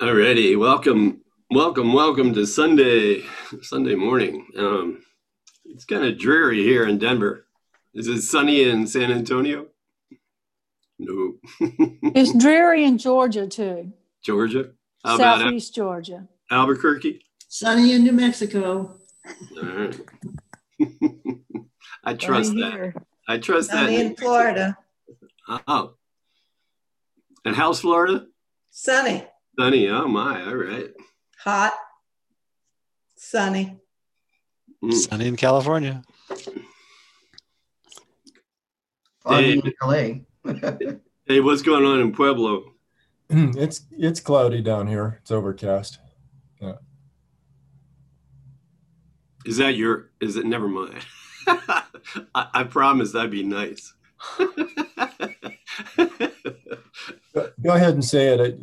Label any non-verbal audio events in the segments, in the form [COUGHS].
Alrighty, welcome, welcome, welcome to Sunday, Sunday morning. Um, it's kind of dreary here in Denver. Is it sunny in San Antonio? No. [LAUGHS] It's dreary in Georgia too, Georgia? How about Al- southeast Georgia. Albuquerque? Sunny in New Mexico. All right. [LAUGHS] I trust Sunny that. here. I trust that. Sunny in Florida. Oh. And how's Florida? Sunny, Sunny. Oh my. All right. hot, sunny. Mm. Sunny in California. Foggy Hey. in LA. [LAUGHS] Hey, what's going on in Pueblo? it's it's cloudy down here. It's overcast. Yeah. Is that your? Is it? Never mind. [LAUGHS] I, I promise that'd be nice. [LAUGHS] Go ahead and say it,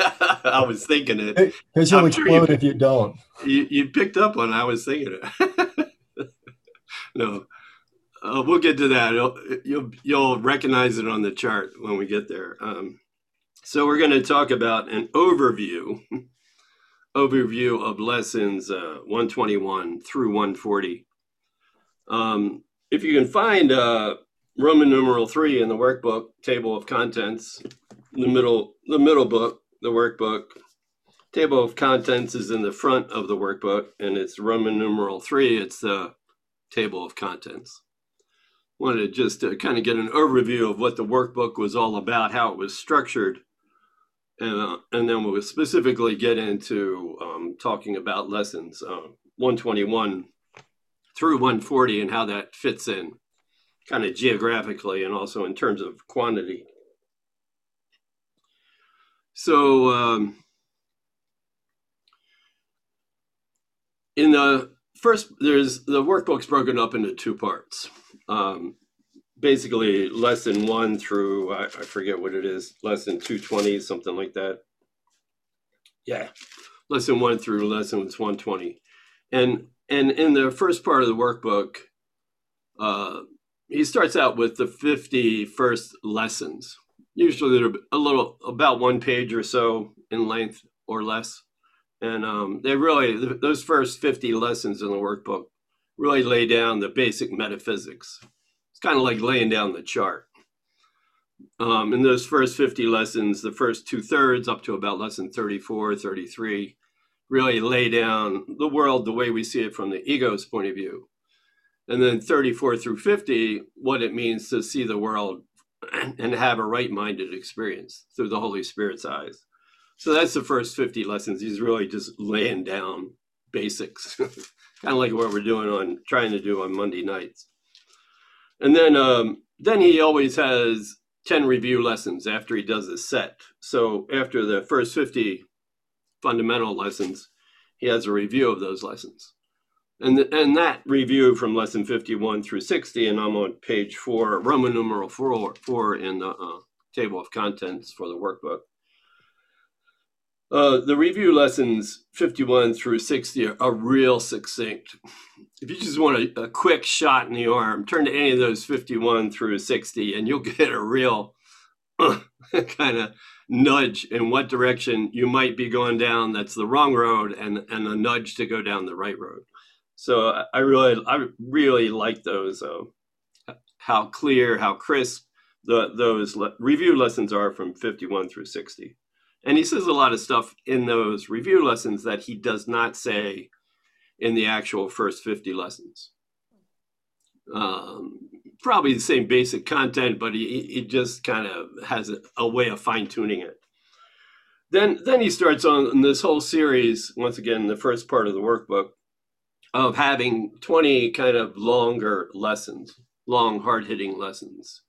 [LAUGHS] I was thinking it. because you'll I'm sure you- if you don't. You, you picked up on I was thinking it. [LAUGHS] no, uh, we'll get to that. You'll, you'll you'll recognize it on the chart when we get there. Um, so we're going to talk about an overview overview of lessons uh, 121 through 140. Um, if you can find uh, Roman numeral three in the workbook table of contents, the middle the middle book, the workbook table of contents is in the front of the workbook, and it's Roman numeral three. It's the table of contents. Wanted to just to kind of get an overview of what the workbook was all about, how it was structured, and uh, and then we'll specifically get into um, talking about lessons uh, 121 through 140 and how that fits in, kind of geographically and also in terms of quantity. So. Um, in the first there's the workbook's broken up into two parts um, basically lesson one through I, I forget what it is lesson 220 something like that yeah lesson one through lesson 120 and and in the first part of the workbook uh, he starts out with the 50 first lessons. Usually they're a little about one page or so in length or less. And um, they really th- those first 50 lessons in the workbook really lay down the basic metaphysics. It's kind of like laying down the chart. Um, in those first 50 lessons the first two-thirds up to about lesson 34 33 really lay down the world the way we see it from the ego's point of view and then 34 through 50 what it means to see the world [CLEARS THROAT] and have a right-minded experience through the holy spirit's eyes so that's the first 50 lessons. He's really just laying down basics, [LAUGHS] kind of like what we're doing on trying to do on Monday nights. And then um, then he always has 10 review lessons after he does a set. So after the first 50 fundamental lessons, he has a review of those lessons. And, th- and that review from lesson 51 through 60, and I'm on page four, Roman numeral four, four in the uh, table of contents for the workbook. Uh, the review lessons 51 through 60 are, are real succinct. If you just want a, a quick shot in the arm, turn to any of those 51 through 60 and you'll get a real [LAUGHS] kind of nudge in what direction you might be going down that's the wrong road and, and a nudge to go down the right road. So I, really I really like those how clear, how crisp the, those le- review lessons are from 51 through 60. And he says a lot of stuff in those review lessons that he does not say in the actual first 50 lessons. Um, probably the same basic content, but he, he just kind of has a, a way of fine tuning it. Then, then he starts on this whole series, once again, the first part of the workbook, of having 20 kind of longer lessons, long, hard hitting lessons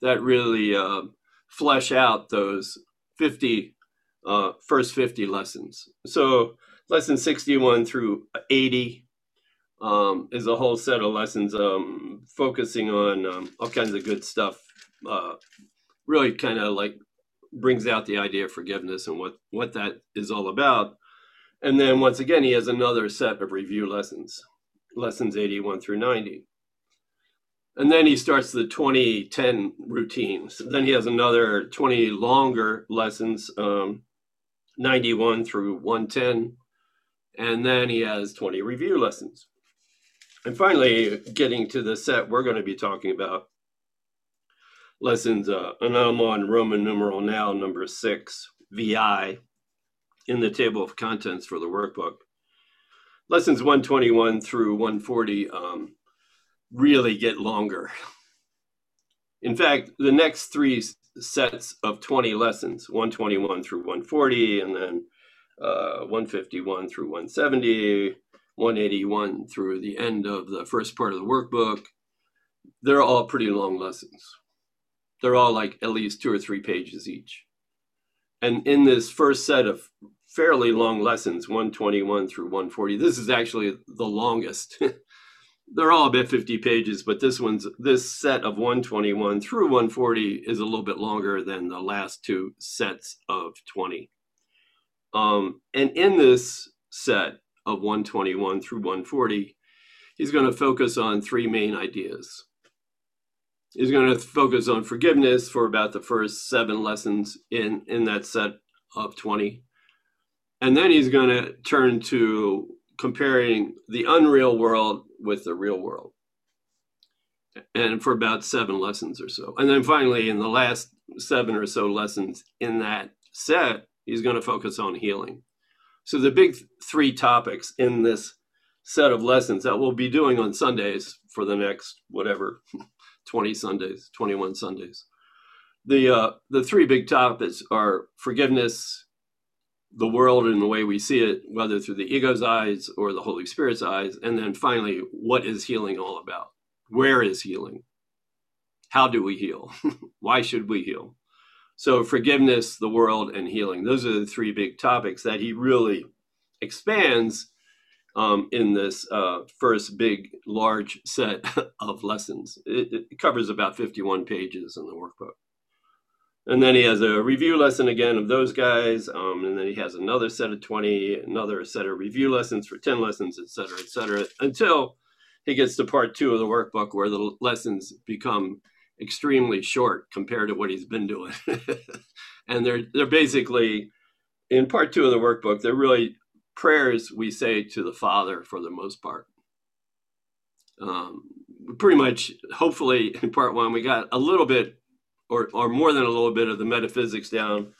that really uh, flesh out those 50 uh, first 50 lessons. So, lesson 61 through 80 um, is a whole set of lessons um, focusing on um, all kinds of good stuff. Uh, really kind of like brings out the idea of forgiveness and what, what that is all about. And then once again, he has another set of review lessons, lessons 81 through 90. And then he starts the 2010 routine. Then he has another 20 longer lessons, um, 91 through 110. And then he has 20 review lessons. And finally, getting to the set we're going to be talking about, lessons, uh, and I'm on Roman numeral now, number six, VI, in the table of contents for the workbook. Lessons 121 through 140 um, really get longer. In fact, the next three sets of 20 lessons, 121 through 140, and then uh, 151 through 170, 181 through the end of the first part of the workbook, they're all pretty long lessons. They're all like at least two or three pages each. And in this first set of fairly long lessons, 121 through 140, this is actually the longest. [LAUGHS] they're all about 50 pages, but this one's this set of 121 through 140 is a little bit longer than the last two sets of 20. Um, and in this set of 121 through 140, he's going to focus on three main ideas. He's going to focus on forgiveness for about the first seven lessons in, in that set of 20. And then he's going to turn to comparing the unreal world with the real world. And for about seven lessons or so. And then finally, in the last seven or so lessons in that set, he's going to focus on healing. So the big th- three topics in this set of lessons that we'll be doing on Sundays for the next whatever [LAUGHS] 20 Sundays, 21 Sundays. The uh, the three big topics are forgiveness, the world and the way we see it, whether through the ego's eyes or the Holy Spirit's eyes, and then finally, what is healing all about? Where is healing? How do we heal? [LAUGHS] Why should we heal? So, forgiveness, the world, and healing. Those are the three big topics that he really expands um, in this uh, first big, large set [LAUGHS] of lessons. It, it covers about 51 pages in the workbook. And then he has a review lesson again of those guys. Um, and then he has another set of 20, another set of review lessons for 10 lessons, et cetera, et cetera, until he gets to part two of the workbook where the lessons become extremely short compared to what he's been doing. [LAUGHS] and they're they're basically in part two of the workbook, they're really prayers we say to the Father for the most part. Um, pretty much, hopefully, in part one, we got a little bit or, or more than a little bit of the metaphysics down.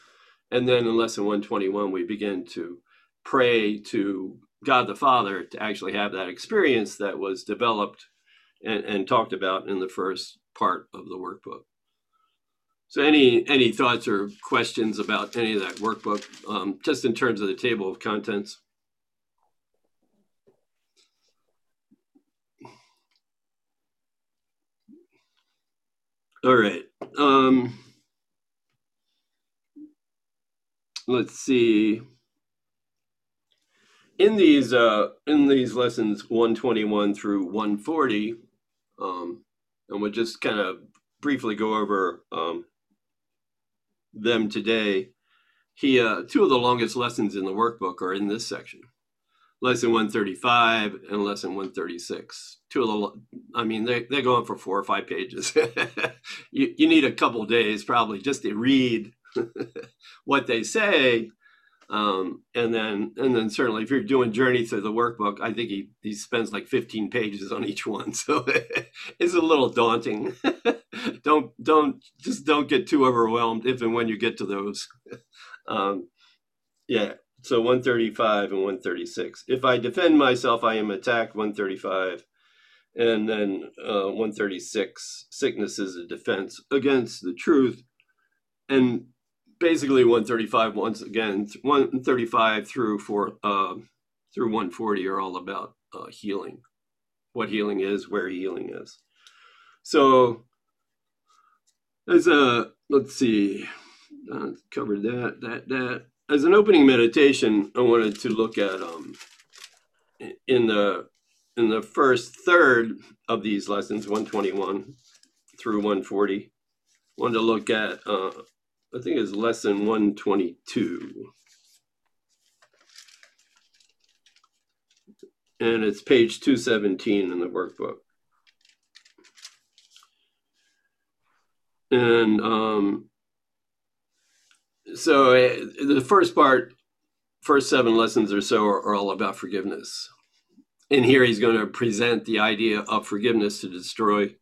And then in lesson 121, we begin to pray to God the Father to actually have that experience that was developed and, and talked about in the first part of the workbook. So, any any thoughts or questions about any of that workbook, um, just in terms of the table of contents? All right. Um, let's see. In these uh, in these lessons 121 through 140, um, and we'll just kind of briefly go over um, them today. He uh, two of the longest lessons in the workbook are in this section, lesson 135 and lesson 136. Two of the, I mean, they they go on for four or five pages. [LAUGHS] you you need a couple days probably just to read [LAUGHS] what they say, um, and then and then certainly if you're doing journey through the workbook, I think he he spends like 15 pages on each one, [LAUGHS] so it's a little daunting. don't don't just don't get too overwhelmed if and when you get to those. um, yeah. So 135 and 136. If I defend myself, I am attacked. 135, and then uh, 136. Sickness is a defense against the truth, and basically 135 once again 135 through four uh, through 140 are all about uh, healing what healing is where healing is so as a let's see uh, covered that that that as an opening meditation i wanted to look at um in the in the first third of these lessons 121 through 140 wanted to look at uh, I think it's lesson 122. And it's page 217 in the workbook. And um, so uh, the first part first seven lessons or so are, are all about forgiveness. And here he's going to present the idea of forgiveness to destroy.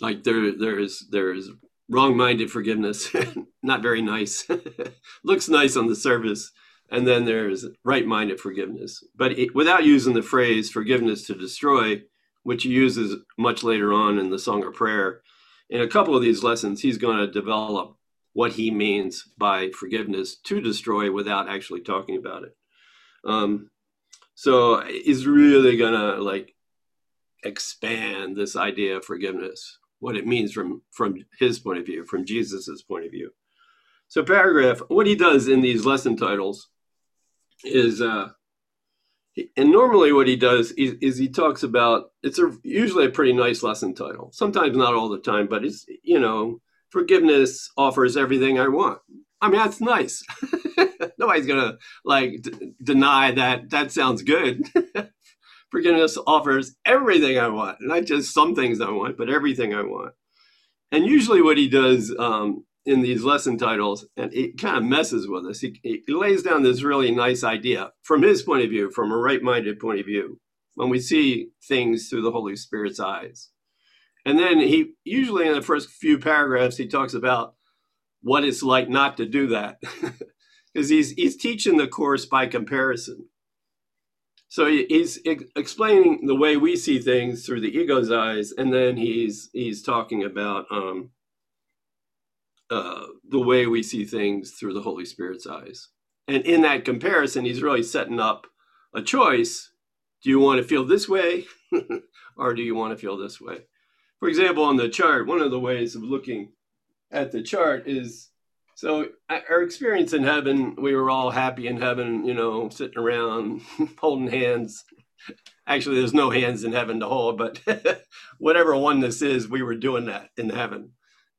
Like there, there's there's wrong-minded forgiveness, [LAUGHS] not very nice. [LAUGHS] Looks nice on the surface, and then there's right-minded forgiveness, but it, without using the phrase "forgiveness to destroy," which he uses much later on in the Song of Prayer. In a couple of these lessons, he's going to develop what he means by forgiveness to destroy without actually talking about it. Um, so he's really gonna like expand this idea of forgiveness, what it means from from his point of view, from Jesus's point of view. So paragraph, what he does in these lesson titles is, uh, and normally what he does is, is he talks about it's a usually a pretty nice lesson title. Sometimes not all the time, but it's you know forgiveness offers everything I want. I mean, that's nice. [LAUGHS] Nobody's gonna like d- deny that. That sounds good. [LAUGHS] forgiveness offers everything I want, not just some things I want, but everything I want. And usually, what he does um, in these lesson titles, and it kind of messes with us. He, he lays down this really nice idea from his point of view, from a right-minded point of view, when we see things through the Holy Spirit's eyes. And then he usually in the first few paragraphs he talks about what it's like not to do that. [LAUGHS] Because he's he's teaching the course by comparison. So he, he's ex- explaining the way we see things through the ego's eyes, and then he's he's talking about um, uh, the way we see things through the Holy Spirit's eyes. And in that comparison, he's really setting up a choice. Do you want to feel this way, [LAUGHS] or do you want to feel this way? For example, on the chart, one of the ways of looking at the chart is so uh, our experience in heaven, we were all happy in heaven, you know, sitting around [LAUGHS] holding hands. Actually, there's no hands in heaven to hold, but [LAUGHS] whatever oneness is, we were doing that in heaven.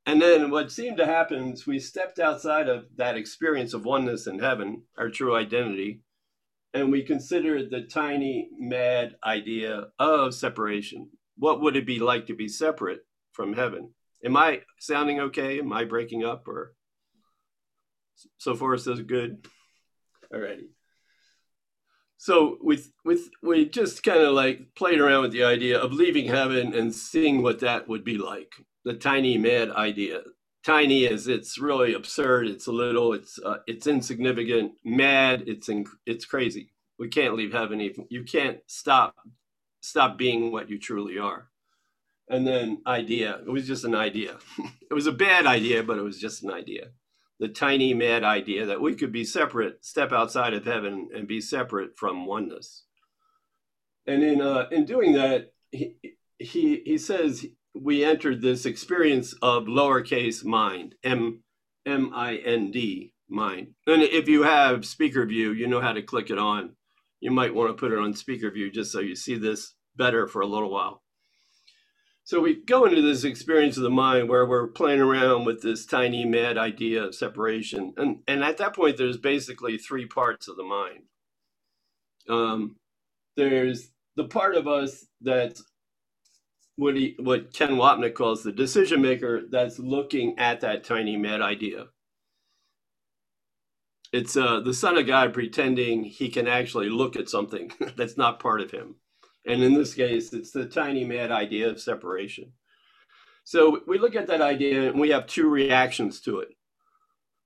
And then what seemed to happen is we stepped outside of that experience of oneness in heaven, our true identity, and we considered the tiny, mad idea of separation what would it be like to be separate from heaven? Am I sounding okay? Am I breaking up or so far so good? Alrighty. So with with we just kind of like played around with the idea of leaving heaven and seeing what that would be like. The tiny mad idea. Tiny is it's really absurd. It's a little. It's uh, it's insignificant. Mad. It's in, it's crazy. We can't leave heaven. Even you can't stop stop being what you truly are. And then idea, it was just an idea. [LAUGHS] it was a bad idea, but it was just an idea. The tiny mad idea that we could be separate, step outside of heaven and be separate from oneness. And in uh, in doing that, he he he says we entered this experience of lowercase mind, M M I N D mind. And if you have speaker view, you know how to click it on you might want to put it on speaker view just so you see this better for a little while. So we go into this experience of the mind where we're playing around with this tiny mad idea of separation. And, and at that point, there's basically three parts of the mind. Um, there's the part of us that's what, he, what Ken Wapnick calls the decision maker that's looking at that tiny mad idea it's uh, the son of God pretending he can actually look at something [LAUGHS] that's not part of him. And in this case, it's the tiny mad idea of separation. So we look at that idea and we have two reactions to it.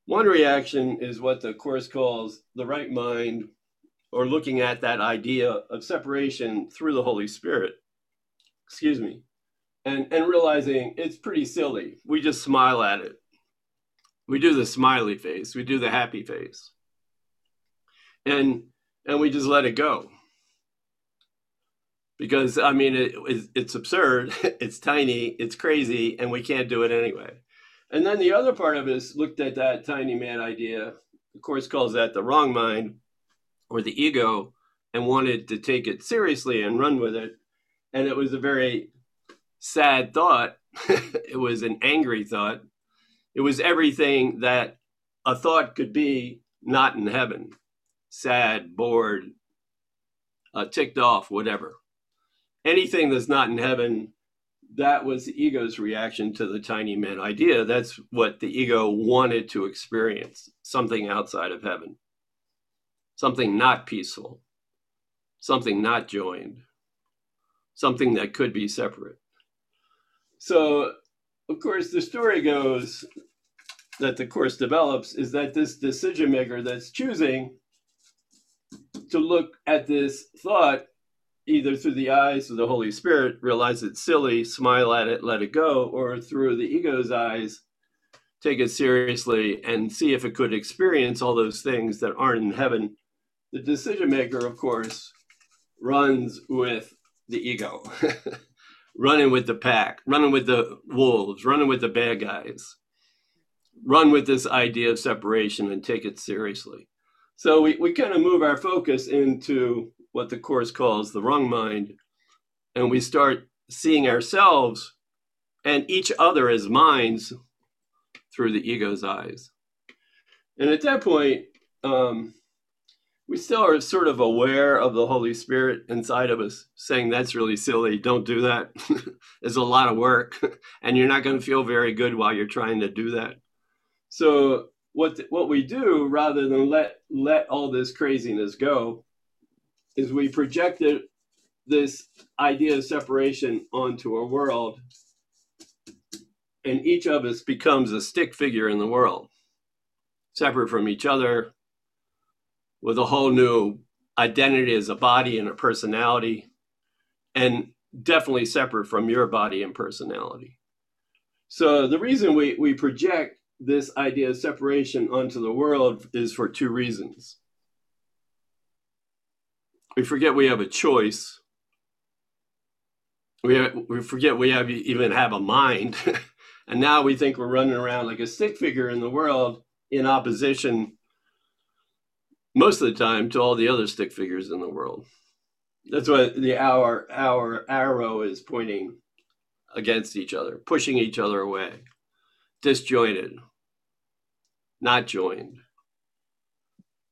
One reaction is what the Course calls the right mind, or looking at that idea of separation through the Holy Spirit. Excuse me. And, and realizing it's pretty silly. We just smile at it we do the smiley face. We do the happy face. And and we just let it go. Because i mean it, it's absurd. [LAUGHS] It's tiny. It's crazy. And we can't do it anyway. And then the other part of us looked at that tiny mad idea of course calls that the wrong mind or the ego and wanted to take it seriously and run with it. And it was a very sad thought. [LAUGHS] It was an angry thought it was everything that a thought could be not in heaven sad, bored, uh, ticked off, whatever. Anything that's not in heaven, that was the ego's reaction to the tiny mad idea. That's what the ego wanted to experience, something outside of heaven. something not peaceful, something not joined, something that could be separate. So, of course, the story goes that the course develops is that this decision maker that's choosing to look at this thought either through the eyes of the Holy Spirit, realize it's silly, smile at it, let it go, or through the ego's eyes, take it seriously and see if it could experience all those things that aren't in heaven. The decision maker, of course, runs with the ego, [LAUGHS] running with the pack, running with the wolves, running with the bad guys, run with this idea of separation and take it seriously. So we, we kind of move our focus into what the Course calls the wrong mind, and we start seeing ourselves and each other as minds through the ego's eyes. And at that point, um, we still are sort of aware of the Holy Spirit inside of us saying, That's really silly. Don't do that. [LAUGHS] it's a lot of work, [LAUGHS] and you're not going to feel very good while you're trying to do that. So, what, what we do rather than let, let all this craziness go is we projected this idea of separation onto a world and each of us becomes a stick figure in the world separate from each other with a whole new identity as a body and a personality and definitely separate from your body and personality so the reason we, we project this idea of separation onto the world is for two reasons we forget we have a choice. We, have, we forget we have even have a mind. [LAUGHS] and now we think we're running around like a stick figure in the world in opposition most of the time to all the other stick figures in the world. That's why the our our arrow is pointing against each other, pushing each other away, disjointed, not joined,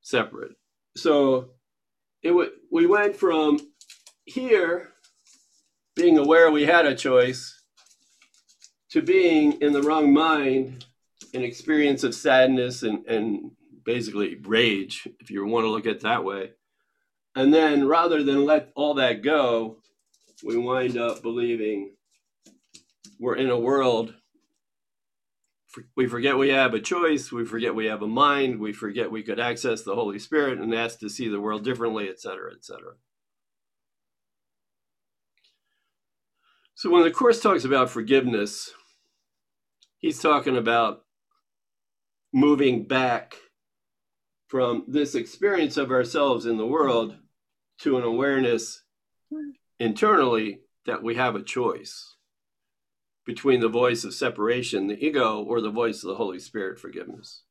separate. So it w- we went from here being aware we had a choice to being in the wrong mind an experience of sadness and, and basically rage if you want to look at it that way. And then rather than let all that go we wind up believing we're in a world we forget we have a choice we forget we have a mind we forget we could access the holy spirit and ask to see the world differently etc etc so when the course talks about forgiveness he's talking about moving back from this experience of ourselves in the world to an awareness internally that we have a choice between the voice of separation, the ego, or the voice of the Holy Spirit, forgiveness.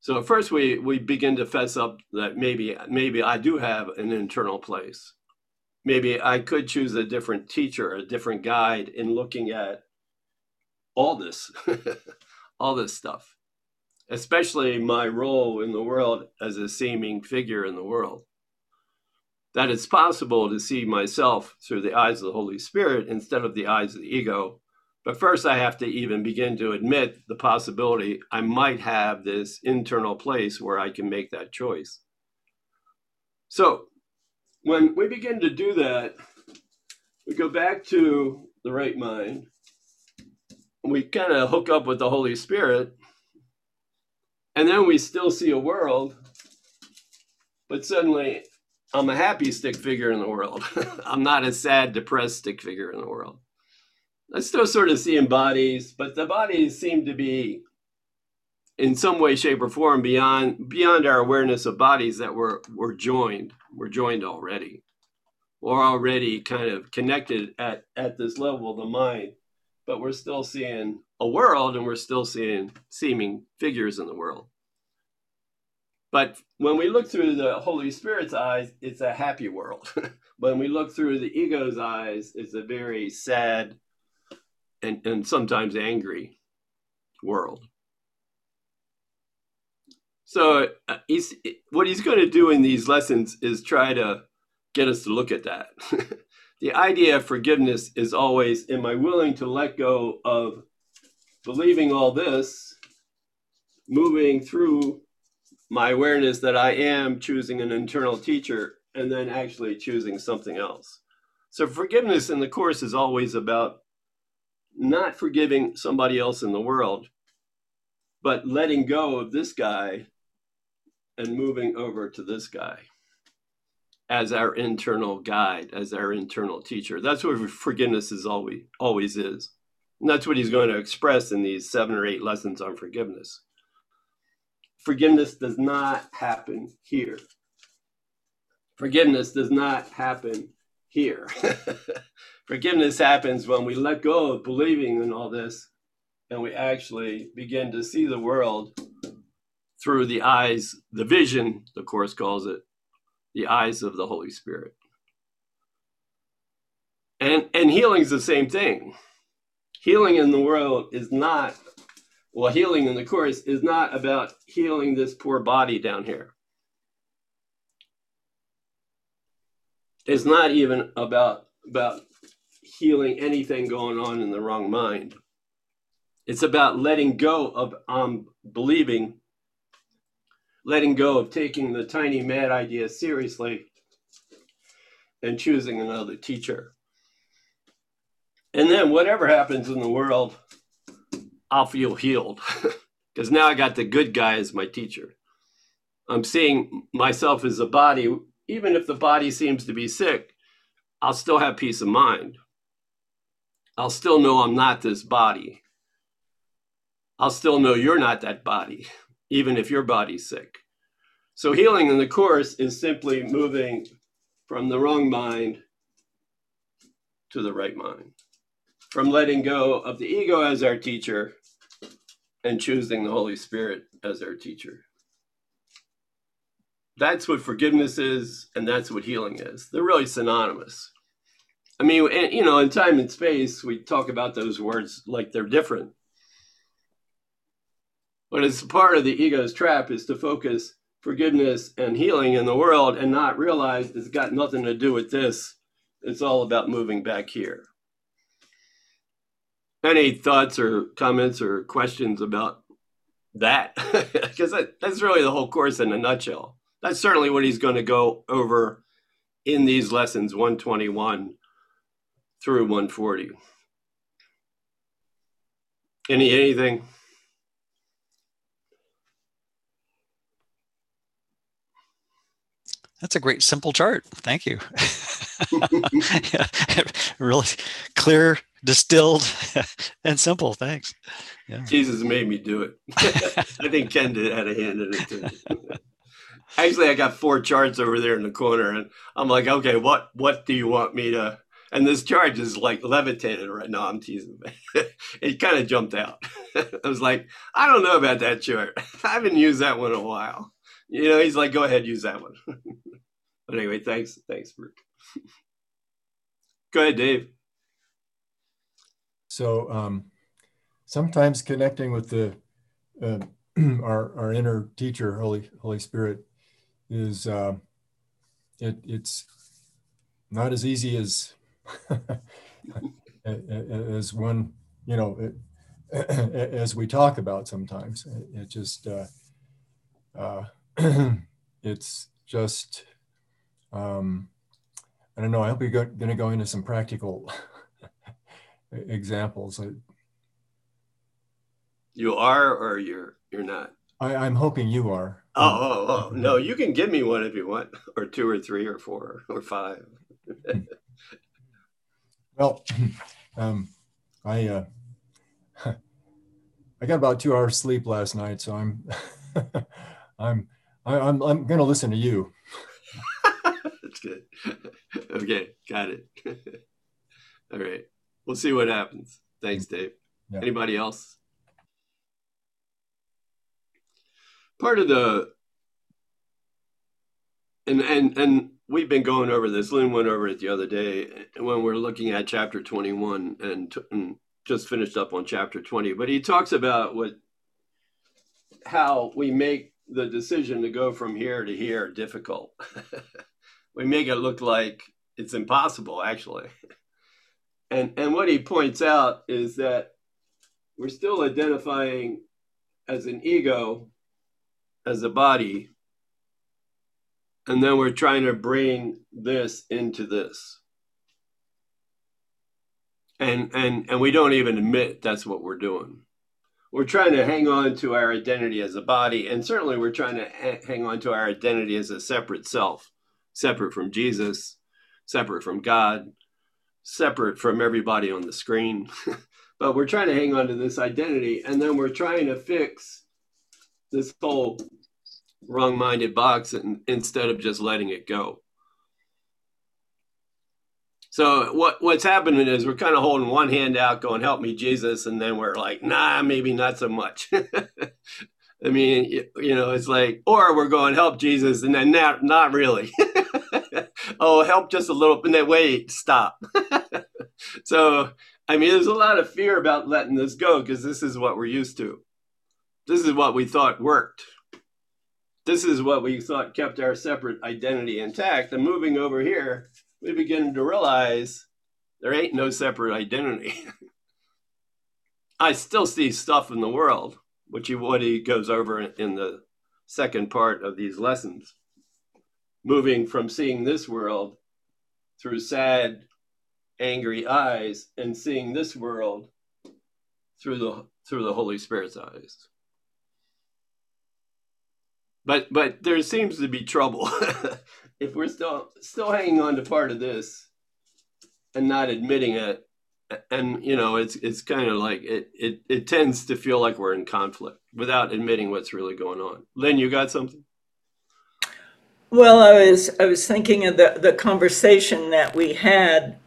So at first we we begin to fess up that maybe maybe I do have an internal place. Maybe I could choose a different teacher, a different guide in looking at all this, [LAUGHS] all this stuff, especially my role in the world as a seeming figure in the world. That it's possible to see myself through the eyes of the Holy Spirit instead of the eyes of the ego but first, I have to even begin to admit the possibility I might have this internal place where I can make that choice. So, when we begin to do that, we go back to the right mind. We kind of hook up with the Holy Spirit, and then we still see a world, but suddenly I'm a happy stick figure in the world. [LAUGHS] I'm not a sad, depressed stick figure in the world. I still sort of seeing bodies, but the bodies seem to be in some way, shape, or form beyond beyond our awareness of bodies that we're we're joined. We're joined already. We're already kind of connected at, at this level of the mind, but we're still seeing a world and we're still seeing seeming figures in the world. But when we look through the Holy Spirit's eyes, it's a happy world. [LAUGHS] when we look through the ego's eyes, it's a very sad, and, and sometimes angry world. So uh, he's what he's going to do in these lessons is try to get us to look at that. [LAUGHS] the idea of forgiveness is always am I willing to let go of believing all this, moving through my awareness that I am choosing an internal teacher and then actually choosing something else. So forgiveness in the course is always about not forgiving somebody else in the world, but letting go of this guy and moving over to this guy as our internal guide, as our internal teacher. That's what forgiveness is always always is. And that's what he's going to express in these seven or eight lessons on forgiveness. Forgiveness does not happen here. Forgiveness does not happen here. [LAUGHS] Forgiveness happens when we let go of believing in all this and we actually begin to see the world through the eyes, the vision, the Course calls it, the eyes of the Holy Spirit. And, and healing is the same thing. Healing in the world is not, well, healing in the Course is not about healing this poor body down here. It's not even about, about healing anything going on in the wrong mind. It's about letting go of um, believing, letting go of taking the tiny mad idea seriously, and choosing another teacher. And then whatever happens in the world, I'll feel healed [LAUGHS] because now I got the good guy as my teacher. I'm seeing myself as a body, even if the body seems to be sick, I'll still have peace of mind. I'll still know I'm not this body. I'll still know you're not that body, even if your body's sick. So, healing in the Course is simply moving from the wrong mind to the right mind, from letting go of the ego as our teacher and choosing the Holy Spirit as our teacher. That's what forgiveness is, and that's what healing is. They're really synonymous. I mean, you know, in time and space, we talk about those words like they're different. But it's part of the ego's trap is to focus forgiveness and healing in the world and not realize it's got nothing to do with this. It's all about moving back here. Any thoughts or comments or questions about that? [LAUGHS] Because that, that's really the whole course in a nutshell. That's certainly what he's going to go over in these lessons 121 through 140. Any anything? That's a great simple chart. Thank you. [LAUGHS] [LAUGHS] yeah, really clear, distilled, [LAUGHS] and simple. Thanks. Yeah. Jesus made me do it. [LAUGHS] I think Ken did had a hand in it too. Actually, I got four charts over there in the corner, and I'm like, okay, what what do you want me to? And this chart is like levitated right now. I'm teasing. [LAUGHS] it kind of jumped out. I was like, I don't know about that chart. I haven't used that one in a while. You know, he's like, go ahead, use that one. but anyway, thanks, thanks, Brooke. go ahead, Dave. So um, sometimes connecting with the uh, [CLEARS THROAT] our our inner teacher, Holy Holy Spirit, is uh, it it's not as easy as [LAUGHS] as one you know [CLEARS THROAT] as we talk about sometimes. It just uh, uh, [CLEARS THROAT] it's just um, I don't know. I hope you're going to go into some practical [LAUGHS] examples. You are, or you're you're not. I, I'm hoping you are. Oh, oh, oh, no! You can give me one if you want, or two, or three, or four, or five. [LAUGHS] well, [LAUGHS] um, I uh, [LAUGHS] I got about two hours sleep last night, so I'm I'm I, I'm I'm going to listen to you. That's good. okay, got it. All right, we'll see what happens. Thanks, Dave. Yeah. Anybody else? Part of the and and and we've been going over this. Lynn went over it the other day when we're looking at chapter 21 and, t- and just finished up on chapter 20. But he talks about what how we make the decision to go from here to here difficult. [LAUGHS] we make it look like it's impossible, actually. [LAUGHS] And and what he points out is that we're still identifying as an ego as a body, and then we're trying to bring this into this. And and and we don't even admit that's what we're doing. We're trying to hang on to our identity as a body, and certainly we're trying to ha- hang on to our identity as a separate self, separate from Jesus, separate from God, separate from everybody on the screen. [LAUGHS] but we're trying to hang on to this identity, and then we're trying to fix this whole wrong-minded box and, instead of just letting it go. So what what's happening is we're kind of holding one hand out, going "Help me, Jesus," and then we're like, "Nah, maybe not so much." [LAUGHS] I mean, you, you know, it's like, or we're going "Help Jesus," and then not not really. [LAUGHS] [LAUGHS] oh, help just a little, and then wait, stop. [LAUGHS] so I mean, there's a lot of fear about letting this go because this is what we're used to. This is what we thought worked. This is what we thought kept our separate identity intact. And moving over here, we begin to realize there ain't no separate identity. [LAUGHS] I still see stuff in the world, which he, what he goes over in the second part of these lessons. Moving from seeing this world through sad, angry eyes and seeing this world through the through the Holy Spirit's eyes. But but there seems to be trouble. [LAUGHS] If we're still still hanging on to part of this and not admitting it and you know it's it's kind of like it, it it tends to feel like we're in conflict without admitting what's really going on. Lynn you got something Well, I was I was thinking of the the conversation that we had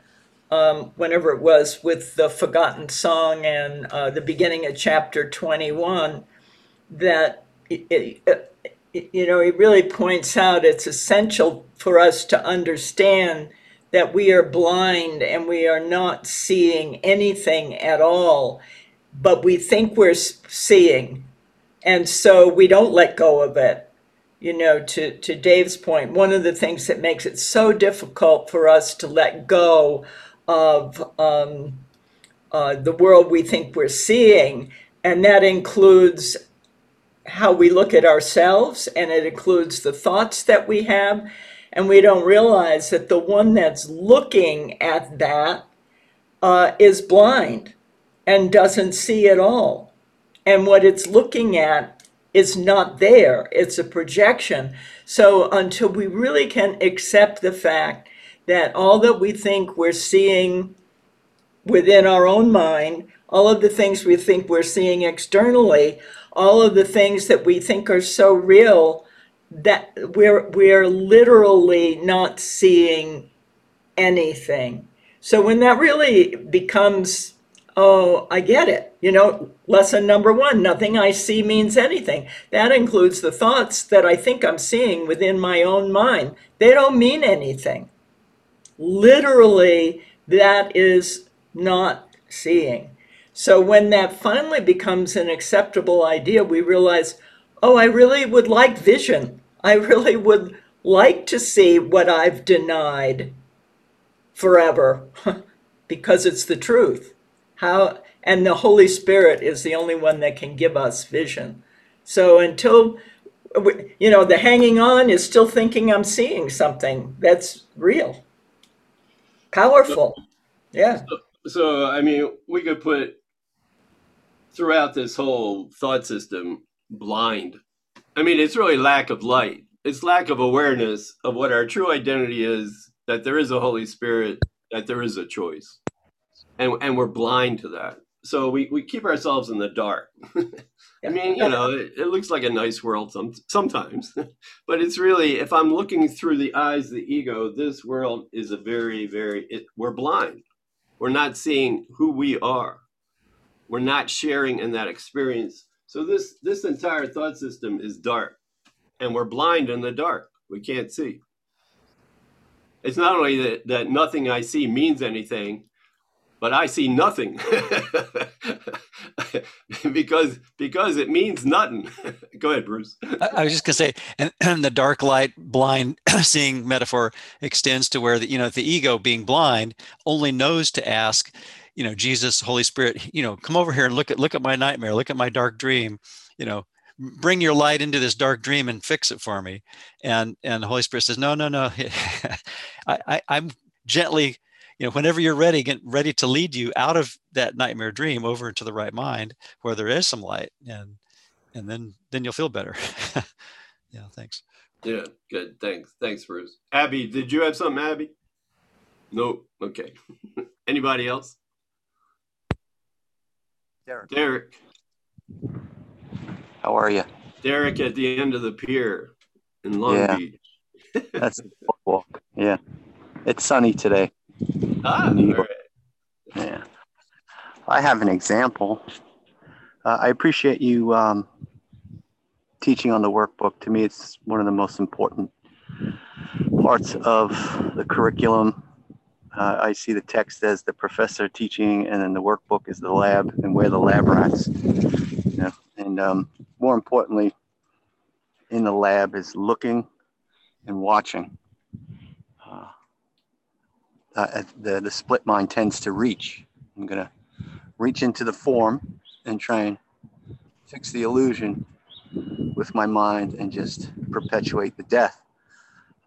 um, whenever it was with the forgotten song and uh, the beginning of chapter twenty one that it, it, it- you know he really points out it's essential for us to understand that we are blind and we are not seeing anything at all, but we think we're seeing, and so we don't let go of it you know, to, to Dave's point, one of the things that makes it so difficult for us to let go of um, uh, the world we think we're seeing, and that includes how we look at ourselves, and it includes the thoughts that we have, and we don't realize that the one that's looking at that uh, is blind and doesn't see at all. And what it's looking at is not there, it's a projection. So until we really can accept the fact that all that we think we're seeing within our own mind, all of the things we think we're seeing externally, all of the things that we think are so real that we're we're literally not seeing anything. So when that really becomes Oh, I get it. You know, lesson number one nothing I see means anything. That includes the thoughts that I think I'm seeing within my own mind. They don't mean anything. Literally, that is not seeing. So when that finally becomes an acceptable idea, we realize, oh, I really would like vision. I really would like to see what I've denied forever [LAUGHS] because it's the truth how and the holy spirit is the only one that can give us vision. So until you know the hanging on is still thinking i'm seeing something that's real powerful. Yeah. So i mean we could put throughout this whole thought system blind. I mean it's really lack of light. It's lack of awareness of what our true identity is that there is a holy spirit that there is a choice and and we're blind to that. So we, we keep ourselves in the dark. [LAUGHS] I mean you know it, it looks like a nice world some, sometimes. [LAUGHS] But it's really if i'm looking through the eyes of the ego this world is a very very it, we're blind. We're not seeing who we are. We're not sharing in that experience. So this this entire thought system is dark. And we're blind in the dark. We can't see. It's not only that, that nothing i see means anything but I see nothing [LAUGHS] because because it means nothing. [LAUGHS] Go ahead, Bruce. I, I was just gonna say, and, [CLEARS THROAT] and the dark light blind [CLEARS THROAT] seeing metaphor extends to where the you know the ego being blind only knows to ask, you know, Jesus, Holy Spirit, you know, come over here and look at look at my nightmare, look at my dark dream, you know, bring your light into this dark dream and fix it for me and and the holy spirit says no no no [LAUGHS] I, I i'm gently you know whenever you're ready get ready to lead you out of that nightmare dream over into the right mind where there is some light and and then then you'll feel better [LAUGHS] yeah thanks Yeah, good. Thanks. Thanks, Bruce. Abby, did you have something, Abby? Nope. Okay. [LAUGHS] Anybody else? Derek. Derek. How are you? Derek at the end of the pier in Long Yeah. Beach. [LAUGHS] That's the walk. Yeah. It's sunny today. Ah, right. Yeah. I have an example. Uh, I appreciate you um, teaching on the workbook. To me, it's one of the most important parts of the curriculum. Uh, I see the text as the professor teaching, and then the workbook is the lab, and we're the lab rats. You know, and um, more importantly, in the lab is looking and watching. Uh, uh, the the split mind tends to reach. I'm gonna reach into the form and try and fix the illusion with my mind and just perpetuate the death.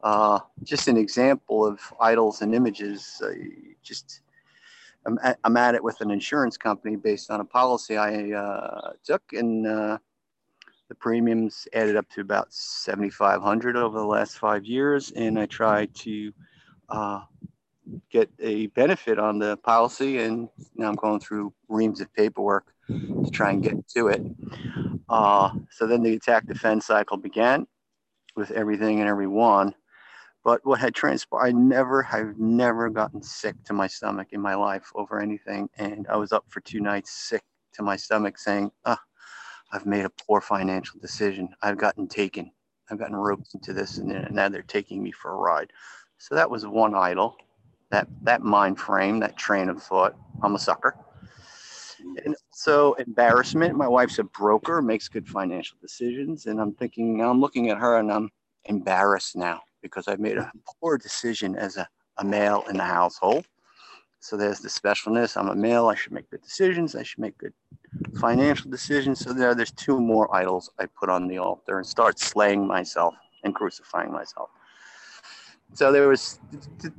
Uh, just an example of idols and images. Uh, just I'm at, I'm at it with an insurance company based on a policy I uh, took, and uh, the premiums added up to about 7,500 over the last five years, and I tried to uh, get a benefit on the policy, and now I'm going through reams of paperwork to try and get to it. Uh, so then the attack defense cycle began with everything and everyone. But what had transpired, I never, I've never gotten sick to my stomach in my life over anything. And I was up for two nights sick to my stomach saying, ah, I've made a poor financial decision. I've gotten taken. I've gotten roped into this and now they're taking me for a ride. So that was one idol that that mind frame, that train of thought. I'm a sucker. And so embarrassment. My wife's a broker, makes good financial decisions, and I'm thinking now I'm looking at her and I'm embarrassed now because I've made a poor decision as a, a male in the household. So there's the specialness. I'm a male. I should make good decisions. I should make good financial decisions. So there, there's two more idols I put on the altar and start slaying myself and crucifying myself. So there was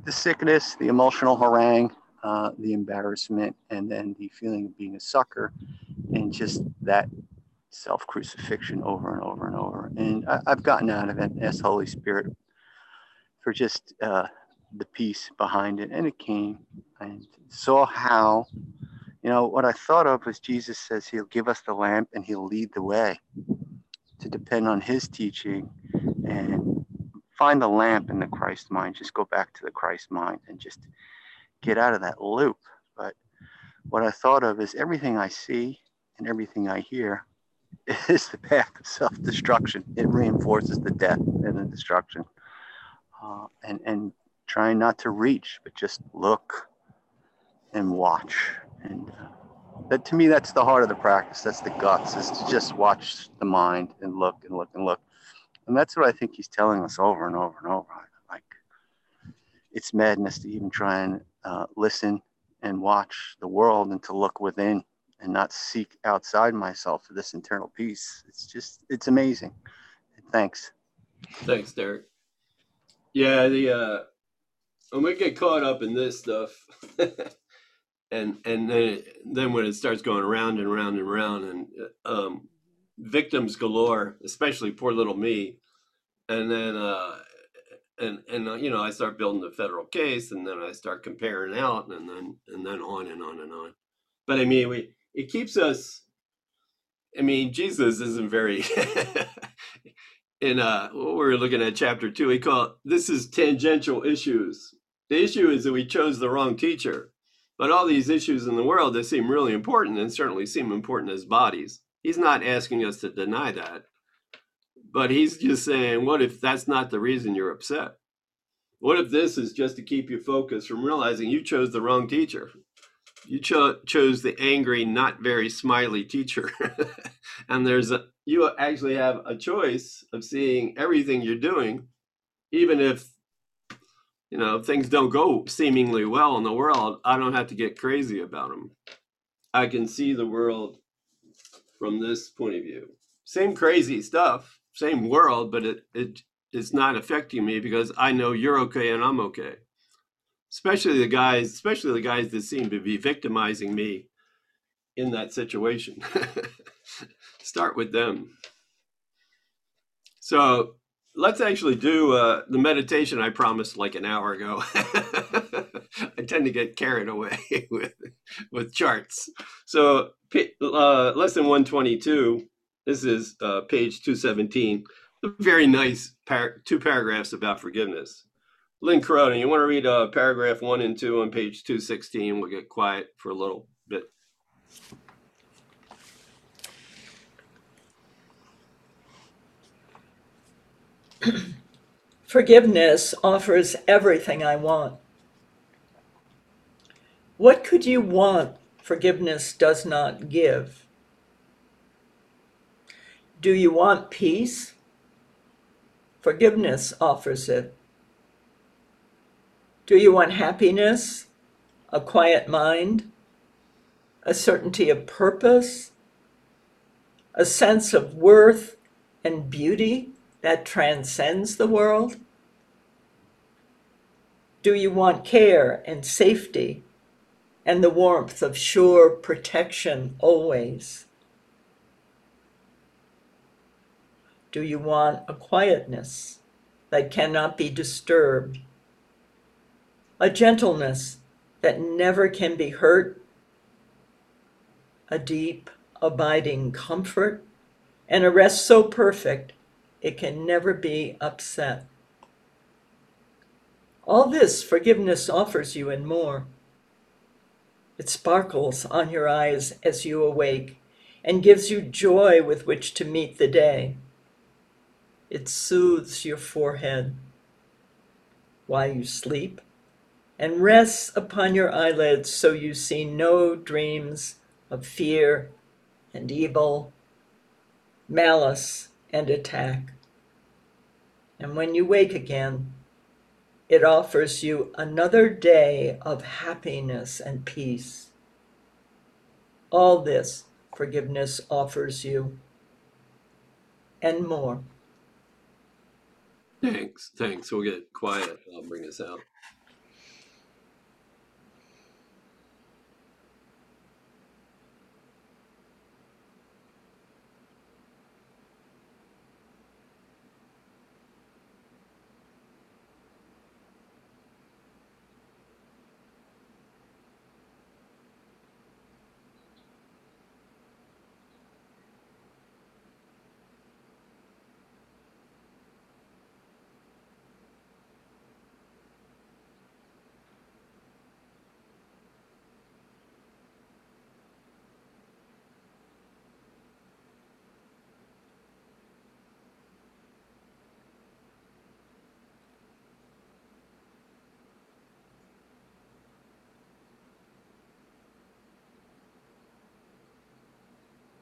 the, sickness, the emotional harangue, uh, the embarrassment, and then the feeling of being a sucker, and just that self crucifixion over and over and over. And I, I've gotten out of it as Holy Spirit for just uh, the peace behind it. And it came and saw how, you know, what I thought of was Jesus says he'll give us the lamp and he'll lead the way to depend on his teaching and find the lamp in the Christ mind. Just go back to the Christ mind and just get out of that loop. But what I thought of is everything I see and everything I hear [LAUGHS] is the path of self destruction. It reinforces the death and the destruction. Uh, and, and trying not to reach, but just look and watch. And uh, that to me, that's the heart of the practice. That's the guts, is to just watch the mind and look and look and look. And that's what I think he's telling us over and over and over. Like, it's madness to even try and uh, listen and watch the world and to look within and not seek outside myself for this internal peace. It's just, it's amazing. Thanks. Thanks, Derek. Yeah, the uh when we get caught up in this stuff [LAUGHS] and and then then when it starts going round and round and round and um victims galore, especially poor little me. And then uh and and uh, you know, I start building the federal case and then I start comparing out and then and then on and on and on. But I mean, we it keeps us I mean, Jesus isn't very [LAUGHS] in uh what we're looking at chapter two, he called this is tangential issues. The issue is that we chose the wrong teacher. But all these issues in the world that seem really important and certainly seem important as bodies. He's not asking us to deny that. But he's just saying, what if that's not the reason you're upset? What if this is just to keep you focused from realizing you chose the wrong teacher? You cho- chose the angry, not very smiley teacher. [LAUGHS] and there's a you actually have a choice of seeing everything you're doing, even if you know things don't go seemingly well in the world. I don't have to get crazy about them. I can see the world from this point of view. same crazy stuff, same world, but it it is not affecting me because I know you're okay and I'm okay. Especially the guys, especially the guys that seem to be victimizing me in that situation. [LAUGHS] Start with them. So let's actually do uh, the meditation I promised like an hour ago. [LAUGHS] Tend to get carried away [LAUGHS] with with charts. So uh, lesson 122. This is uh, page 217. A very nice par- two paragraphs about forgiveness. Lynn Corona, you want to read uh, paragraph one and two on page 216? We'll get quiet for a little bit. [CLEARS THROAT] Forgiveness offers everything I want. What could you want forgiveness does not give? Do you want peace? Forgiveness offers it. Do you want happiness, a quiet mind, a certainty of purpose, a sense of worth and beauty that transcends the world? Do you want care and safety and the warmth of sure protection always? Do you want a quietness that cannot be disturbed? A gentleness that never can be hurt? A deep, abiding comfort? And a rest so perfect it can never be upset. All this forgiveness offers you and more. It sparkles on your eyes as you awake and gives you joy with which to meet the day. It soothes your forehead while you sleep and rests upon your eyelids so you see no dreams of fear and evil, malice and attack. And when you wake again, it offers you another day of happiness and peace. All this forgiveness offers you, and more. Thanks. Thanks. We'll get quiet. I'll bring us out.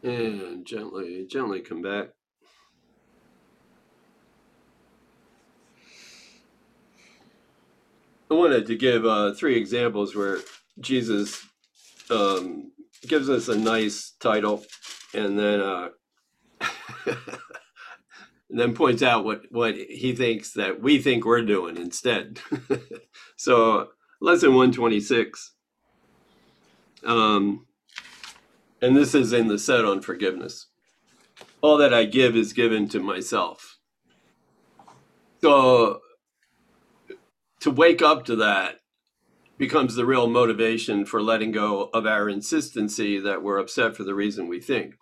And gently, gently come back. I wanted to give uh, three examples where Jesus um, gives us a nice title and then uh, and [LAUGHS] then points out what, what he thinks that we think we're doing instead. [LAUGHS] so, lesson 126. Um, and this is in the set on forgiveness. All that I give is given to myself. So to wake up to that becomes the real motivation for letting go of our insistency that we're upset for the reason we think.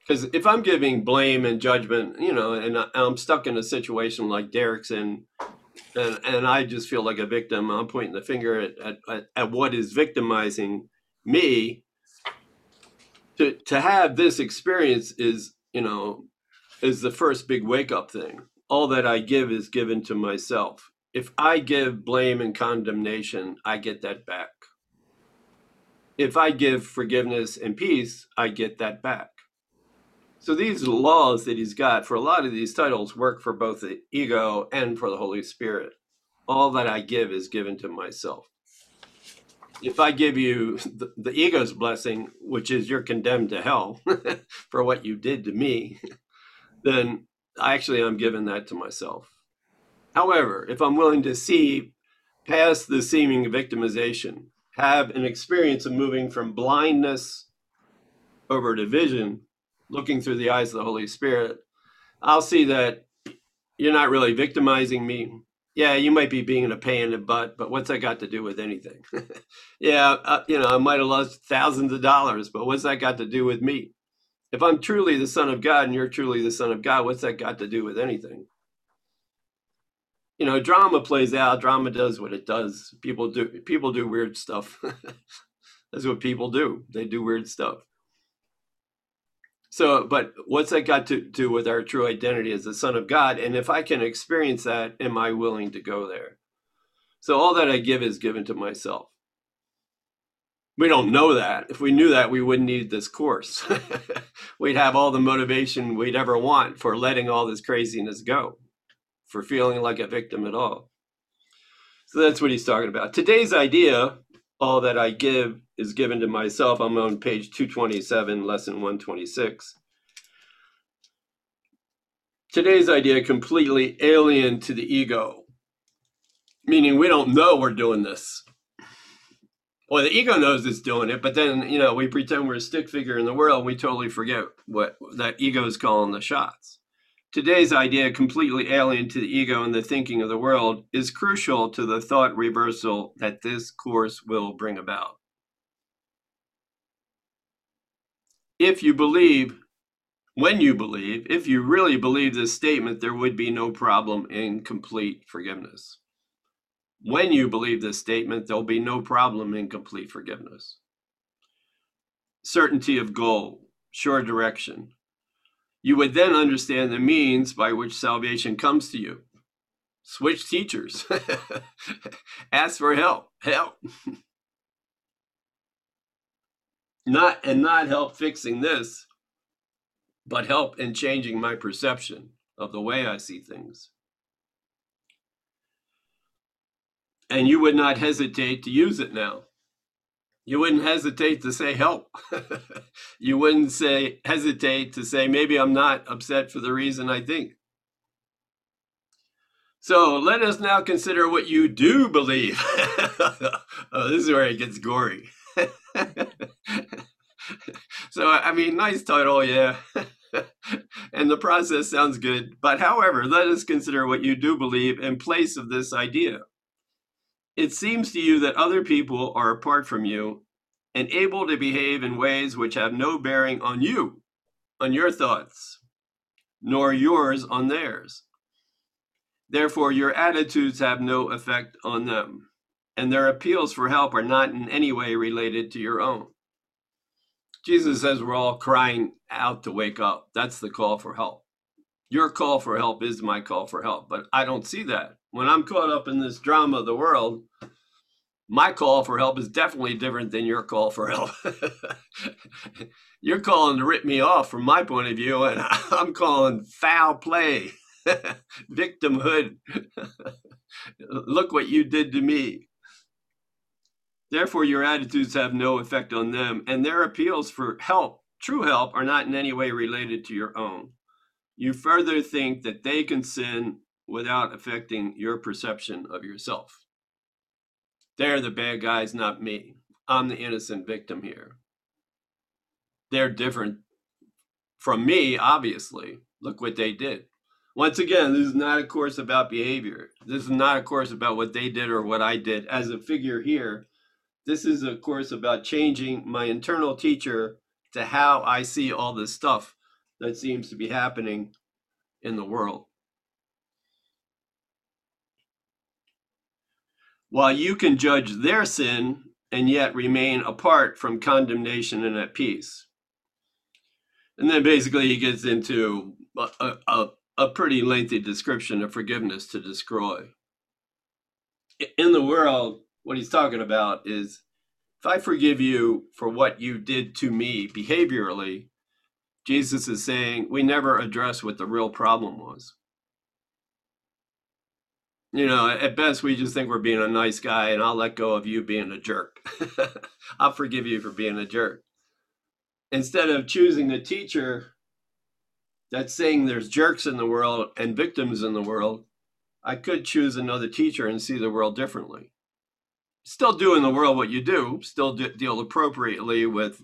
Because if I'm giving blame and judgment, you know, and I'm stuck in a situation like Derek's in, and, and I just feel like a victim, I'm pointing the finger at, at, at what is victimizing me to to have this experience is you know is the first big wake up thing. All that i give is given to myself. If i give blame and condemnation i get that back. If i give forgiveness and peace i get that back. So these laws that he's got for a lot of these titles work for both the ego and for the holy spirit. All that i give is given to myself if I give you the, the ego's blessing, which is you're condemned to hell [LAUGHS] for what you did to me, then actually I'm giving that to myself. However, if I'm willing to see past the seeming victimization, have an experience of moving from blindness over to vision, looking through the eyes of the Holy Spirit, I'll see that you're not really victimizing me. Yeah, you might be being a pain in the butt, but what's that got to do with anything? [LAUGHS] yeah, uh, you know, I might have lost thousands of dollars, but what's that got to do with me? If I'm truly the Son of God and you're truly the Son of God, what's that got to do with anything? You know, drama plays out. Drama does what it does. People do people do weird stuff. [LAUGHS] That's what people do. They do weird stuff. So, but what's that got to do with our true identity as the Son of God? And if I can experience that, am I willing to go there? So, all that I give is given to myself. We don't know that. If we knew that, we wouldn't need this course. [LAUGHS] we'd have all the motivation we'd ever want for letting all this craziness go, for feeling like a victim at all. So, that's what he's talking about. Today's idea all that I give is given to myself. I'm on page 227, lesson 126. Today's idea completely alien to the ego, meaning we don't know we're doing this. Well, the ego knows it's doing it, but then you know we pretend we're a stick figure in the world. We totally forget what that ego is calling the shots. Today's idea, completely alien to the ego and the thinking of the world, is crucial to the thought reversal that this course will bring about. If you believe, when you believe, if you really believe this statement, there would be no problem in complete forgiveness. When you believe this statement, there'll be no problem in complete forgiveness. Certainty of goal, sure direction, you would then understand the means by which salvation comes to you. Switch teachers. [LAUGHS] Ask for help. Help. [LAUGHS] not and not help fixing this, but help in changing my perception of the way I see things. And you would not hesitate to use it now you wouldn't hesitate to say help. [LAUGHS] you wouldn't say hesitate to say maybe I'm not upset for the reason I think. So let us now consider what you do believe. [LAUGHS] oh, this is where it gets gory. [LAUGHS] so I mean, nice title, yeah. [LAUGHS] and the process sounds good. But however, let us consider what you do believe in place of this idea it seems to you that other people are apart from you and able to behave in ways which have no bearing on you, on your thoughts, nor yours on theirs. Therefore, your attitudes have no effect on them, and their appeals for help are not in any way related to your own. Jesus says we're all crying out to wake up. That's the call for help. Your call for help is my call for help, but I don't see that when I'm caught up in this drama of the world, my call for help is definitely different than your call for help. [LAUGHS] You're calling to rip me off from my point of view, and [LAUGHS] I'm calling foul play, [LAUGHS] victimhood. Look what you did to me. Therefore, your attitudes have no effect on them, and their appeals for help, true help, are not in any way related to your own. You further think that they can sin without affecting your perception of yourself. They're the bad guys, not me. I'm the innocent victim here. They're different from me, obviously. Look what they did. Once again, this is not a course about behavior. This is not a course about what they did or what I did. As a figure here, this is a course about changing my internal teacher to how I see all this stuff that seems to be happening in the world. while you can judge their sin and yet remain apart from condemnation and at peace. And then basically he gets into a, a, a pretty lengthy description of forgiveness to destroy. In the world, what he's talking about is if I forgive you for what you did to me behaviorally, Jesus is saying we never address what the real problem was you know, at best, we just think we're being a nice guy, and I'll let go of you being a jerk. [LAUGHS] I'll forgive you for being a jerk. Instead of choosing the teacher that's saying there's jerks in the world and victims in the world, I could choose another teacher and see the world differently. Still do in the world what you do, still de- deal appropriately with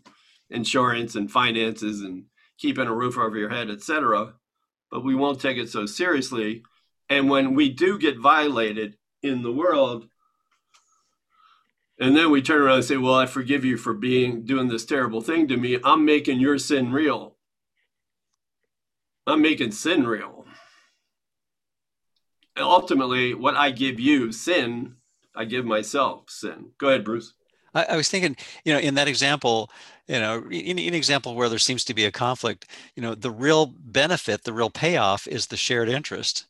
insurance and finances and keeping a roof over your head, etc. But we won't take it so seriously. And when we do get violated in the world, and then we turn around and say, "Well, I forgive you for being doing this terrible thing to me. I'm making your sin real. I'm making sin real." And ultimately, what I give you, sin, I give myself sin. Go ahead, Bruce. I, I was thinking, you know, in that example, you know, in, in an example where there seems to be a conflict, you know, the real benefit, the real payoff is the shared interest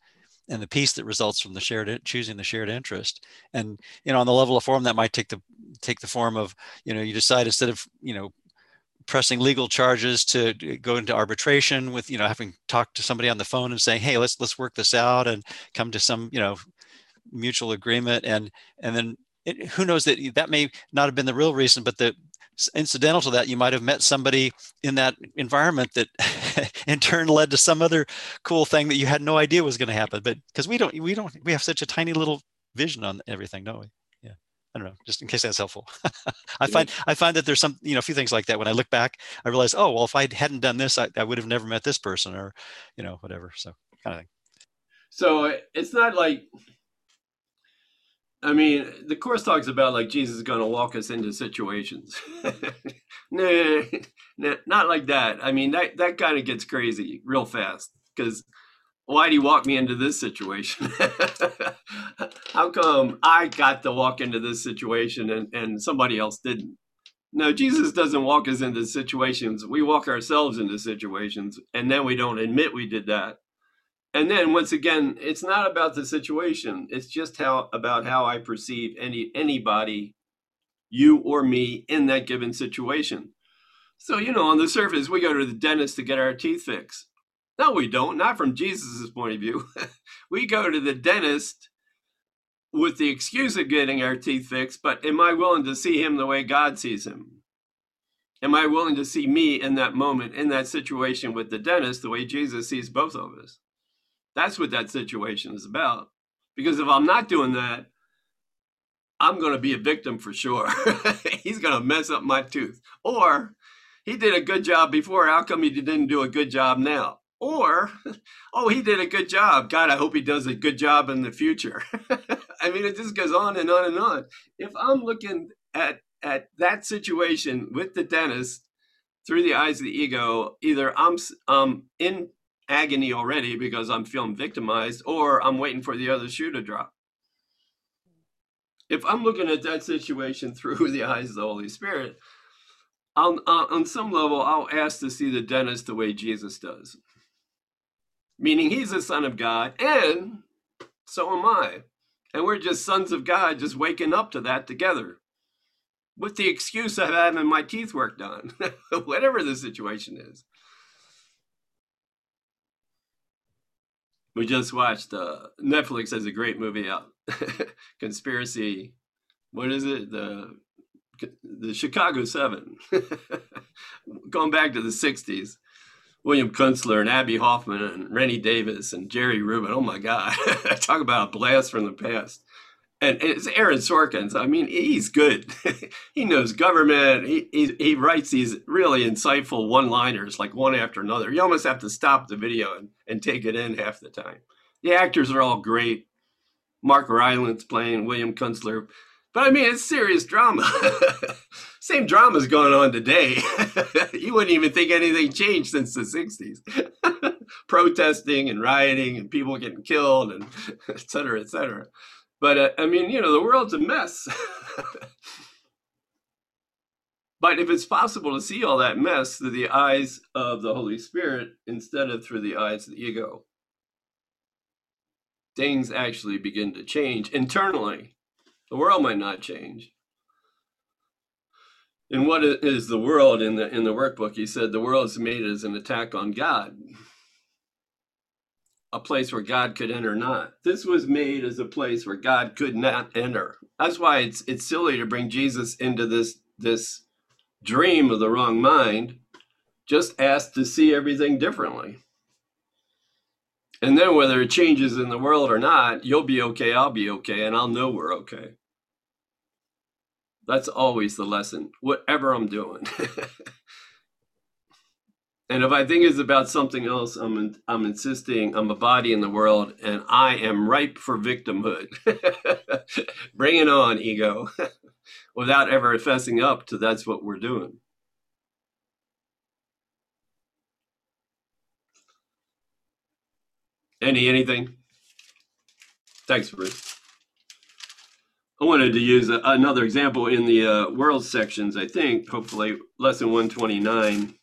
and the peace that results from the shared choosing the shared interest. And you know, on the level of form, that might take the take the form of, you know, you decide instead of, you know, pressing legal charges to go into arbitration with, you know, having talked to somebody on the phone and saying, hey, let's let's work this out and come to some, you know, mutual agreement and and then it, who knows that that may not have been the real reason but the incidental to that you might have met somebody in that environment that [LAUGHS] in turn led to some other cool thing that you had no idea was going to happen but because we don't we don't we have such a tiny little vision on everything don't we? Yeah. I don't know just in case that's helpful. [LAUGHS] I find i find that there's some you know a few things like that. When i look back i realize oh well if i hadn't done this i, I would have never met this person or you know whatever so kind of thing. So it's not like, I mean, the course talks about like Jesus is going to walk us into situations. [LAUGHS] nah, nah, not like that. I mean, that that kind of gets crazy real fast because why do you walk me into this situation? [LAUGHS] How come I got to walk into this situation and, and somebody else didn't? No, Jesus doesn't walk us into situations. We walk ourselves into situations and then we don't admit we did that. And then once again, it's not about the situation. It's just how about how I perceive any anybody, you or me, in that given situation. So, you know, on the surface, we go to the dentist to get our teeth fixed. No, we don't. Not from Jesus' point of view. [LAUGHS] we go to the dentist with the excuse of getting our teeth fixed, but am I willing to see him the way God sees him? Am I willing to see me in that moment, in that situation with the dentist, the way Jesus sees both of us? That's what that situation is about. Because if I'm not doing that, I'm going to be a victim for sure. [LAUGHS] He's going to mess up my tooth. Or he did a good job before. How come he didn't do a good job now? Or, [LAUGHS] oh, he did a good job. God, I hope he does a good job in the future. [LAUGHS] I mean, it just goes on and on and on. If I'm looking at at that situation with the dentist through the eyes of the ego, either I'm um in agony already because I'm feeling victimized, or I'm waiting for the other shoe to drop. If I'm looking at that situation [LAUGHS] through the eyes of the Holy Spirit, on, on, on some level, I'll ask to see the dentist the way Jesus does. Meaning he's the Son of God, and so am I. And we're just sons of God, just waking up to that together. With the excuse of having my teeth worked on, [LAUGHS] whatever the situation is. We just watched uh, Netflix has a great movie out, [LAUGHS] Conspiracy. What is it? The the Chicago Seven. [LAUGHS] Going back to the '60s, William Kunstler and Abbie Hoffman and Rennie Davis and Jerry Rubin. Oh my God, [LAUGHS] talk about a blast from the past. And it's Aaron Sorkin. I mean, he's good. [LAUGHS] he knows government. He, he he writes these really insightful one-liners, like one after another. You almost have to stop the video and, and take it in half the time. The actors are all great. Mark Rylance playing William Kunstler. But I mean, it's serious drama. [LAUGHS] Same drama's going on today. [LAUGHS] you wouldn't even think anything changed since the 60s. Protesting and rioting and people getting killed and et cetera, et cetera. But uh, I mean, you know, the world's a mess. [LAUGHS] but if it's possible to see all that mess through the eyes of the Holy Spirit instead of through the eyes of the ego, things actually begin to change internally. The world might not change. And what is the world in the in the workbook? He said the world is made as an attack on God a place where God could enter not. This was made as a place where God could not enter. That's why it's it's silly to bring Jesus into this this dream of the wrong mind. Just ask to see everything differently. And then whether it changes in the world or not, you'll be okay, I'll be okay, and I'll know we're okay. That's always the lesson, whatever I'm doing. [LAUGHS] and if I think it's about something else, I'm I'm insisting I'm a body in the world, and I am ripe for victimhood. [LAUGHS] Bring it on, ego, [LAUGHS] without ever fessing up to that's what we're doing. Any anything? Thanks, Bruce. I wanted to use a, another example in the uh, world sections, I think, hopefully, lesson 129,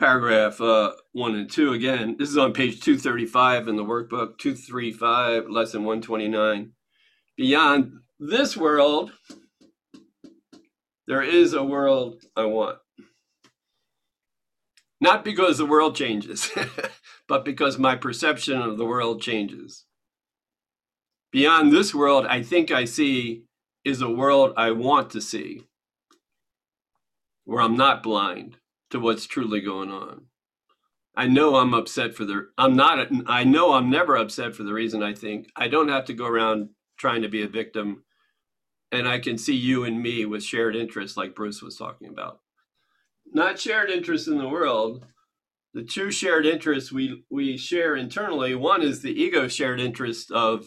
paragraph uh, 1 and 2. Again, this is on page 235 in the workbook, 235, lesson 129. Beyond this world, there is a world I want. Not because the world changes, [LAUGHS] but because my perception of the world changes. Beyond this world, I think I see is a world I want to see, where I'm not blind to what's truly going on. I know I'm upset for the, I'm not, I know I'm never upset for the reason I think. I don't have to go around trying to be a victim. And I can see you and me with shared interests, like Bruce was talking about. Not shared interests in the world, the two shared interests we we share internally one is the ego shared interest of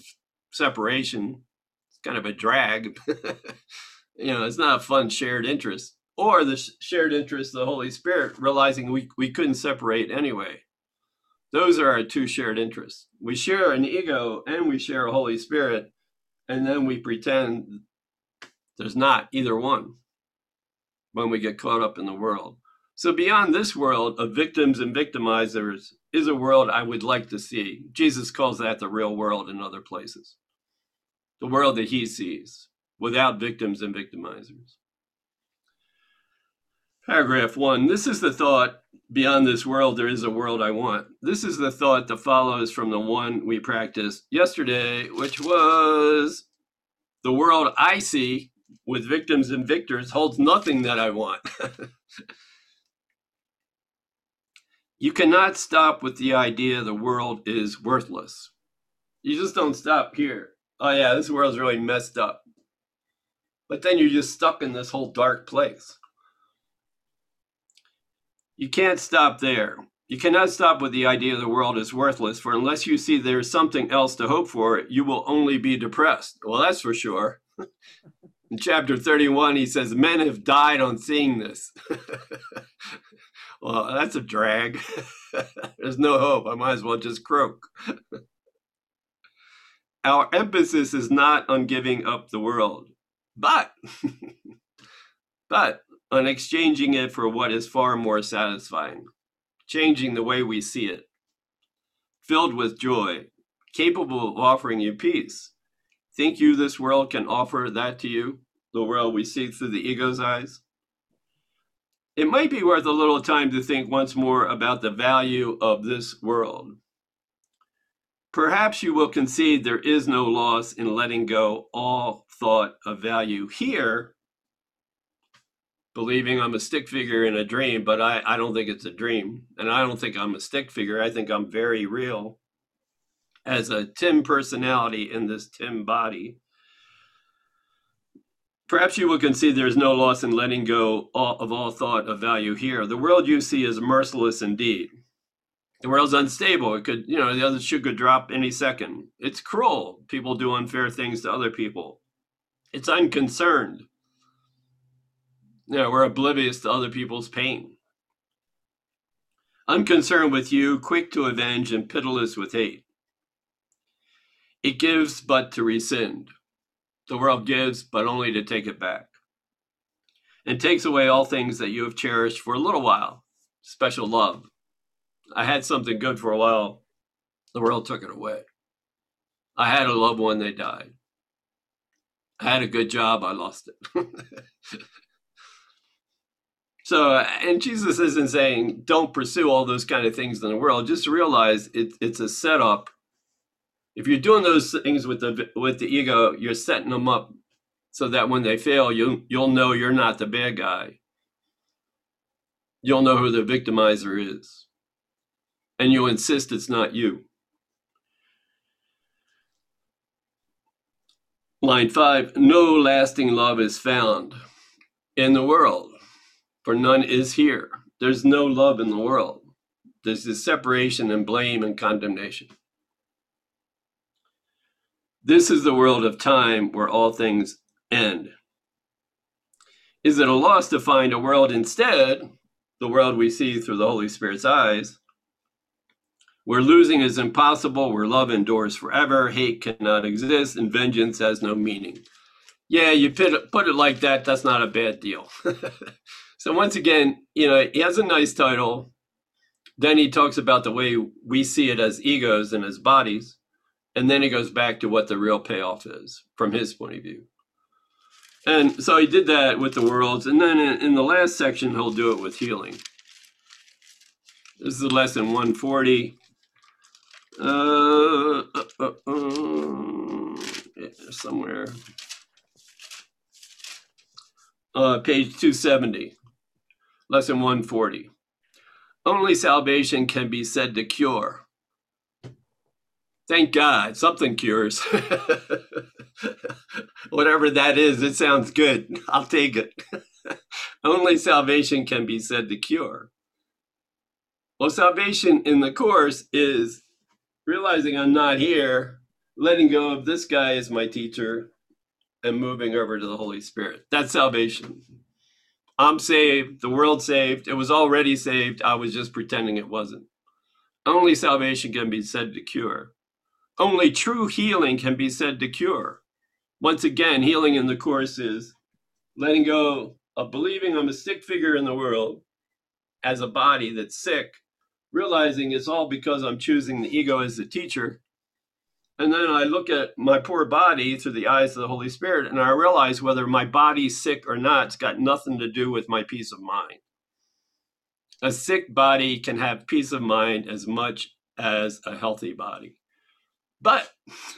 separation it's kind of a drag [LAUGHS] you know it's not a fun shared interest or the shared interest of the holy spirit realizing we, we couldn't separate anyway those are our two shared interests we share an ego and we share a holy spirit and then we pretend there's not either one when we get caught up in the world so beyond this world of victims and victimizers is a world I would like to see. Jesus calls that the real world in other places. The world that he sees without victims and victimizers. Paragraph one this is the thought beyond this world, there is a world I want. This is the thought that follows from the one we practiced yesterday, which was the world I see with victims and victors holds nothing that I want. [LAUGHS] you cannot stop with the idea the world is worthless. You just don't stop here. Oh, yeah, this world's really messed up. But then you're just stuck in this whole dark place. You can't stop there. You cannot stop with the idea the world is worthless, for unless you see there's something else to hope for, you will only be depressed. Well, that's for sure. [LAUGHS] In chapter 31, he says, Men have died on seeing this. [LAUGHS] well, that's a drag. [LAUGHS] There's no hope. I might as well just croak. Our emphasis is not on giving up the world, but, but on exchanging it for what is far more satisfying, changing the way we see it, filled with joy, capable of offering you peace. Think you this world can offer that to you, the world we see through the ego's eyes? It might be worth a little time to think once more about the value of this world. Perhaps you will concede there is no loss in letting go all thought of value here, believing I'm a stick figure in a dream, but I, I don't think it's a dream. And I don't think I'm a stick figure. I think I'm very real as a Tim personality in this Tim body. Perhaps you will concede there is no loss in letting go of all thought of value here. The world you see is merciless indeed. The world's unstable. It could, you know, the other shoe could drop any second. It's cruel. People do unfair things to other people. It's unconcerned. Know, we're oblivious to other people's pain. Unconcerned with you, quick to avenge, and pitiless with hate. It gives but to rescind. The world gives, but only to take it back. And takes away all things that you have cherished for a little while. Special love. I had something good for a while. The world took it away. I had a loved one, they died. I had a good job, I lost it. [LAUGHS] so, and Jesus isn't saying don't pursue all those kind of things in the world. Just realize it, it's a setup if you're doing those things with the with the ego, you're setting them up so that when they fail, you you'll know you're not the bad guy. You'll know who the victimizer is. and you insist it's not you. Line five, no lasting love is found in the world, for none is here. There's no love in the world. There's this separation and blame and condemnation. This is the world of time where all things end. Is it a loss to find a world instead, the world we see through the Holy Spirit's eyes, where losing is impossible, where love endures forever, hate cannot exist, and vengeance has no meaning? Yeah, you put it, put it like that, that's not a bad deal. [LAUGHS] so, once again, you know, he has a nice title. Then he talks about the way we see it as egos and as bodies. And then he goes back to what the real payoff is from his point of view. And so he did that with the worlds. And then in, the last section, he'll do it with healing. This is lesson 140. Uh, uh, uh, uh, somewhere. Uh, page 270, lesson 140. Only salvation can be said to cure. Thank God, something cures. [LAUGHS] Whatever that is, it sounds good. [LAUGHS] I'll take it. [LAUGHS] Only salvation can be said to cure. Well, salvation in the Course is realizing I'm not here, letting go of this guy as my teacher, and moving over to the Holy Spirit. That's salvation. I'm saved, the world saved, it was already saved, I was just pretending it wasn't. Only salvation can be said to cure. Only true healing can be said to cure. Once again, healing in the Course is letting go of believing I'm a stick figure in the world as a body that's sick, realizing it's all because I'm choosing the ego as the teacher. And then I look at my poor body through the eyes of the Holy Spirit, and I realize whether my body's sick or not, it's got nothing to do with my peace of mind. A sick body can have peace of mind as much as a healthy body. But [LAUGHS]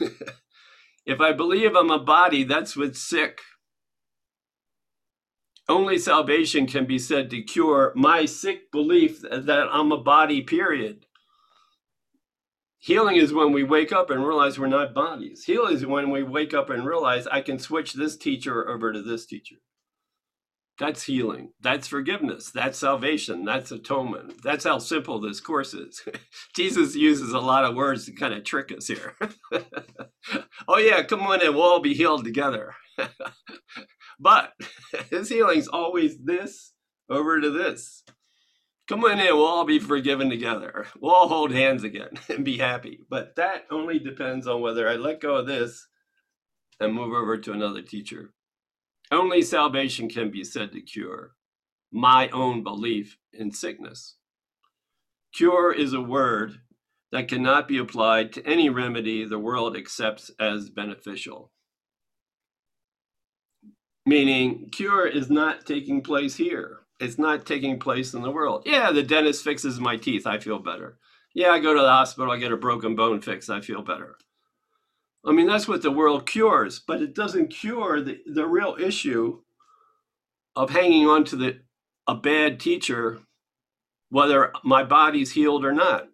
if I believe I'm a body, that's what's sick. Only salvation can be said to cure my sick belief that I'm a body, period. Healing is when we wake up and realize we're not bodies. Healing is when we wake up and realize I can switch this teacher over to this teacher. That's healing. That's forgiveness. That's salvation. That's atonement. That's how simple this course is. [LAUGHS] Jesus uses a lot of words to kind of trick us here. [LAUGHS] oh, yeah, come on in. We'll all be healed together. [LAUGHS] but his healing's always this over to this. Come on in. We'll all be forgiven together. We'll all hold hands again [LAUGHS] and be happy. But that only depends on whether I let go of this and move over to another teacher. Only salvation can be said to cure my own belief in sickness. Cure is a word that cannot be applied to any remedy the world accepts as beneficial. Meaning, cure is not taking place here. It's not taking place in the world. Yeah, the dentist fixes my teeth. I feel better. Yeah, I go to the hospital. I get a broken bone fixed. I feel better. I mean, that's what the world cures, but it doesn't cure the, the real issue of hanging on to the a bad teacher, whether my body's healed or not.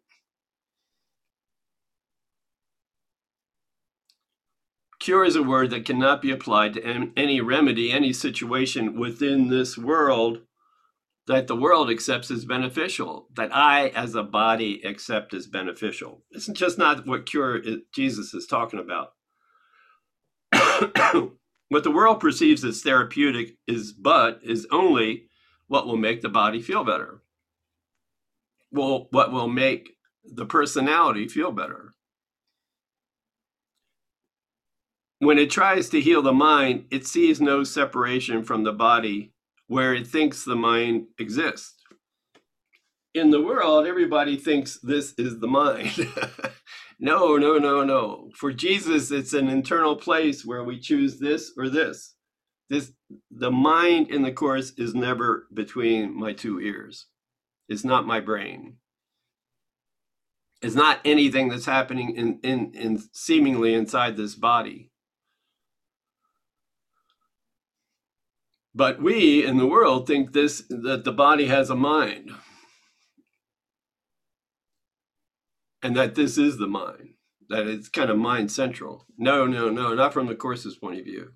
Cure is a word that cannot be applied to any remedy, any situation within this world that the world accepts as beneficial, that I as a body accept as beneficial. It's just not what cure is, Jesus is talking about. [COUGHS] what the world perceives as therapeutic is but is only what will make the body feel better. Well, what will make the personality feel better. When it tries to heal the mind, it sees no separation from the body where it thinks the mind exists. In the world, everybody thinks this is the mind. [LAUGHS] no, no, no, no. For Jesus, it's an internal place where we choose this or this. This the mind in the course is never between my two ears. It's not my brain. It's not anything that's happening in, in, in seemingly inside this body. But we in the world think this that the body has a mind. and that this is the mind, that it's kind of mind central. No, no, no, not from the Course's point of view.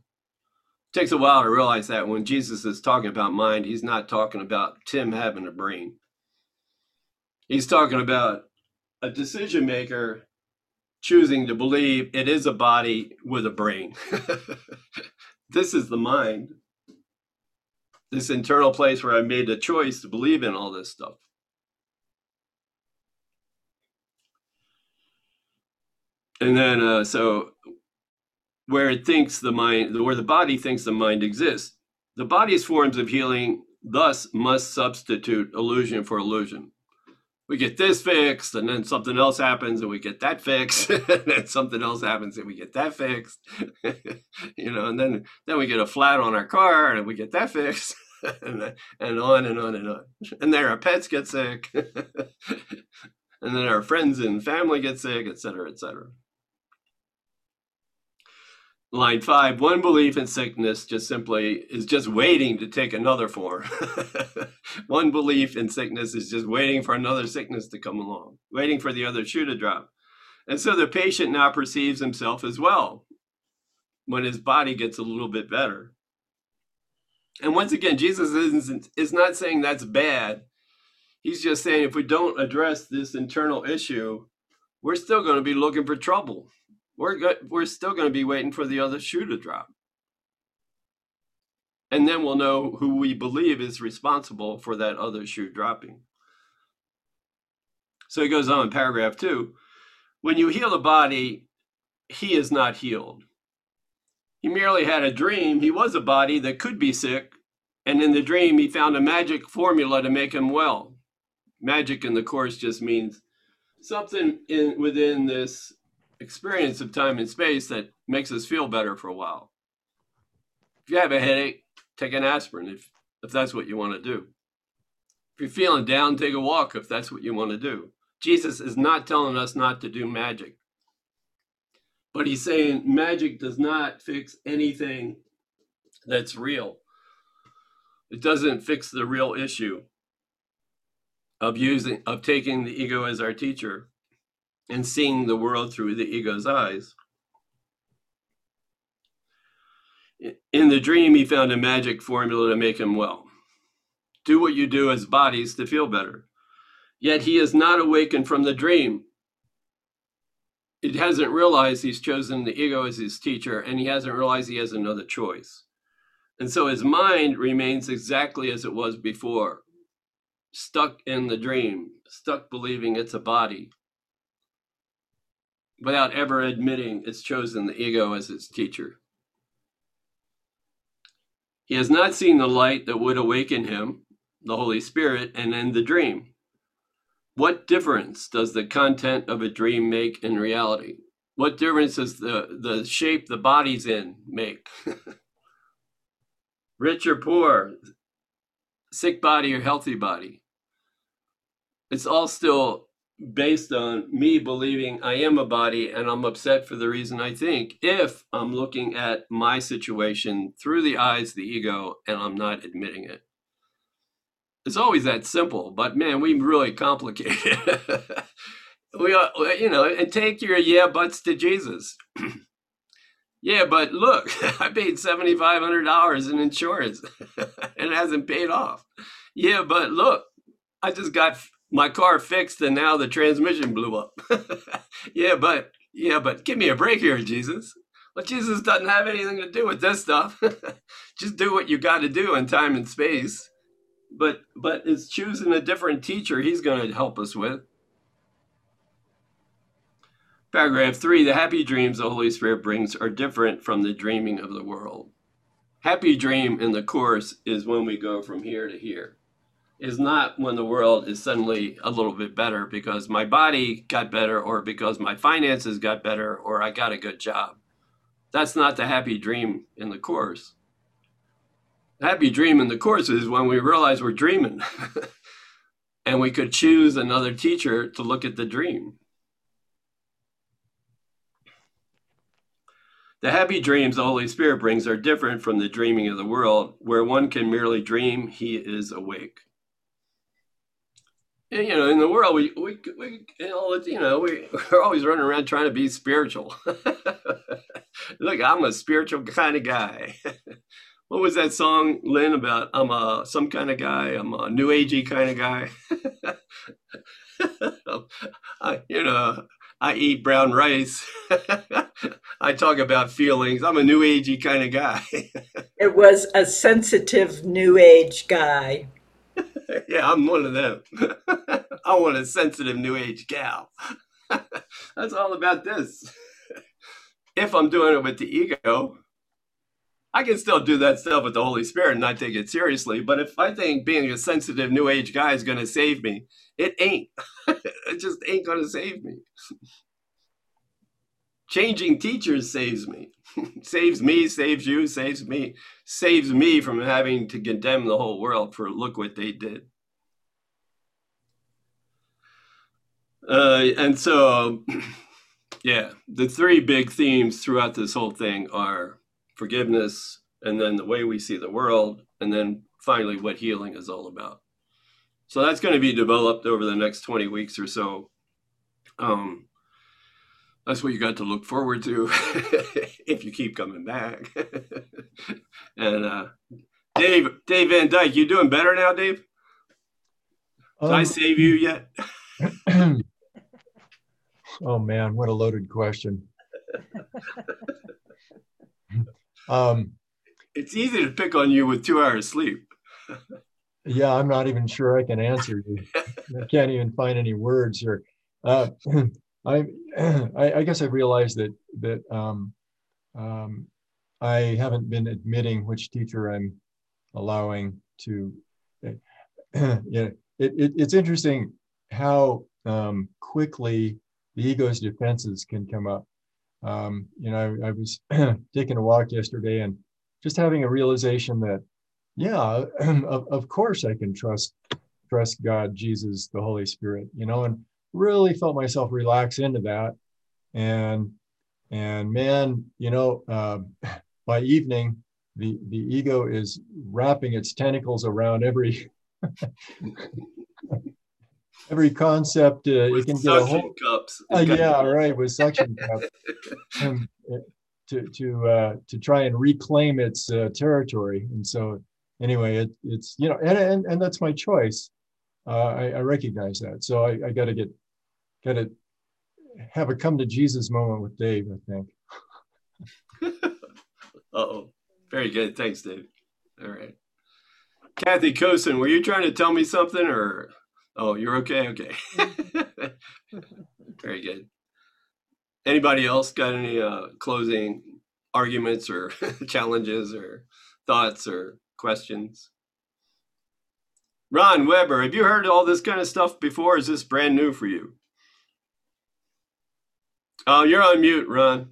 It takes a while to realize that when Jesus is talking about mind, he's not talking about Tim having a brain. He's talking about a decision maker choosing to believe it is a body with a brain. [LAUGHS] this is the mind, this internal place where I made a choice to believe in all this stuff. And then, uh, so where it thinks the mind, where the body thinks the mind exists, the body's forms of healing thus must substitute illusion for illusion we get this fixed and then something else happens and we get that fixed [LAUGHS] and then something else happens and we get that fixed. [LAUGHS] You know and then then we get a flat on our car and we get that fixed [LAUGHS] and, and on and on and on. And then our pets get sick and then our friends and family get sick et cetera et cetera line five one belief in sickness just simply is just waiting to take another form. [LAUGHS] One belief in sickness is just waiting for another sickness to come along waiting for the other shoe to drop. And so the patient now perceives himself as well when his body gets a little bit better. And once again jesus isn't is not saying that's bad. He's just saying if we don't address this internal issue we're still going to be looking for trouble we're go- we're still going to be waiting for the other shoe to drop. And then we'll know who we believe is responsible for that other shoe dropping. So he goes on in paragraph two. When you heal the body, he is not healed. He merely had a dream. He was a body that could be sick. And in the dream, he found a magic formula to make him well. Magic in the Course just means something in within this experience of time and space that makes us feel better for a while. If you have a headache, take an aspirin if, if that's what you want to do. If you're feeling down, take a walk if that's what you want to do. Jesus is not telling us not to do magic. But he's saying magic does not fix anything that's real. It doesn't fix the real issue of using of taking the ego as our teacher and seeing the world through the ego's eyes. In the dream, he found a magic formula to make him well. Do what you do as bodies to feel better. Yet he is not awakened from the dream. It hasn't realized he's chosen the ego as his teacher, and he hasn't realized he has another choice. And so his mind remains exactly as it was before, stuck in the dream, stuck believing it's a body, without ever admitting it's chosen the ego as its teacher. He has not seen the light that would awaken him, the Holy Spirit, and end the dream. What difference does the content of a dream make in reality? What difference does the, the shape the body's in make? [LAUGHS] Rich or poor, sick body or healthy body? It's all still based on me believing I am a body and I'm upset for the reason I think, if I'm looking at my situation through the eyes of the ego and I'm not admitting it. It's always that simple, but man, we really complicate it. [LAUGHS] we, are, you know, and take your yeah buts to Jesus. [CLEARS THROAT] yeah, but look, [LAUGHS] I paid seventy five hundred dollars in insurance, [LAUGHS] and it hasn't paid off. Yeah, but look, I just got my car fixed and now the transmission blew up. [LAUGHS] yeah, but yeah, but give me a break here, Jesus. Well, Jesus doesn't have anything to do with this stuff. [LAUGHS] Just do what you got to do in time and space. But but it's choosing a different teacher he's going to help us with. Paragraph 3 The happy dreams the Holy Spirit brings are different from the dreaming of the world. Happy dream in the Course is when we go from here to here is not when the world is suddenly a little bit better because my body got better or because my finances got better or I got a good job. That's not the happy dream in the course. The happy dream in the course is when we realize we're dreaming [LAUGHS] and we could choose another teacher to look at the dream. The happy dreams the Holy Spirit brings are different from the dreaming of the world, where one can merely dream he is awake. You know, in the world, we, we, we you know, we, [LAUGHS] we're always running around trying to be spiritual. [LAUGHS] Look, I'm a spiritual kind of guy. [LAUGHS] what was that song, Lynn, about I'm a some kind of guy, I'm a new agey kind of guy. I, you know, I eat brown rice. I talk about feelings. I'm a new agey kind of guy. It was a sensitive new age guy. [LAUGHS] yeah, I'm one of them. [LAUGHS] I want a sensitive new age gal. [LAUGHS] That's all about this. if I'm doing it with the ego, I can still do that stuff with the Holy Spirit and not take it seriously. But if I think being a sensitive new age guy is going to save me, it ain't. it just ain't going to save me. Changing teachers saves me. [LAUGHS] saves me, saves you, saves me, saves me from having to condemn the whole world for look what they did. Uh, and so, [CLEARS THROAT] yeah, the three big themes throughout this whole thing are forgiveness, and then the way we see the world, and then finally what healing is all about. So that's going to be developed over the next 20 weeks or so. Um, that's what you got to look forward to [LAUGHS] if you keep coming back. [LAUGHS] and uh, Dave, Dave Van Dyke, you doing better now, Dave? Did I Um, save you yet? [CLEARS THROAT] oh man, what a loaded question. [LAUGHS] um, It's easy to pick on you with two hours sleep. yeah, I'm not even sure I can answer you. I can't even find any words here. Uh, [CLEARS THROAT] [CLEARS THROAT] I, I, guess I realized that that um, um, I haven't been admitting which teacher I'm allowing to. [CLEARS THROAT] yeah, it, it, it's interesting how um, quickly the ego's defenses can come up. Um, you know, I, I was [CLEARS THROAT] taking a walk yesterday and just having a realization that, yeah, of, of course I can trust trust God, Jesus, the Holy Spirit, you know, and really felt myself relax into that. And and man, you know, uh, [LAUGHS] by evening, the the ego is wrapping its tentacles around every [LAUGHS] every concept. Uh, it can get a whole cups. [LAUGHS] uh, yeah, right, with suction cup, um, uh, to to uh, to try and reclaim its uh, territory. And so, anyway, it, it's you know, and and, and that's my choice. Uh, I, I recognize that. So I, I got to get got to have a come to Jesus moment with Dave. I think. [LAUGHS] oh, very good. Thanks, Dave. All right. Kathy Cosin, were you trying to tell me something or? Oh, you're okay. Okay. [LAUGHS] very good. Anybody else got any uh, closing arguments or [LAUGHS] challenges or thoughts or questions? Ron Weber, have you heard all this kind of stuff before? Is this brand new for you? Oh, you're on mute, Ron.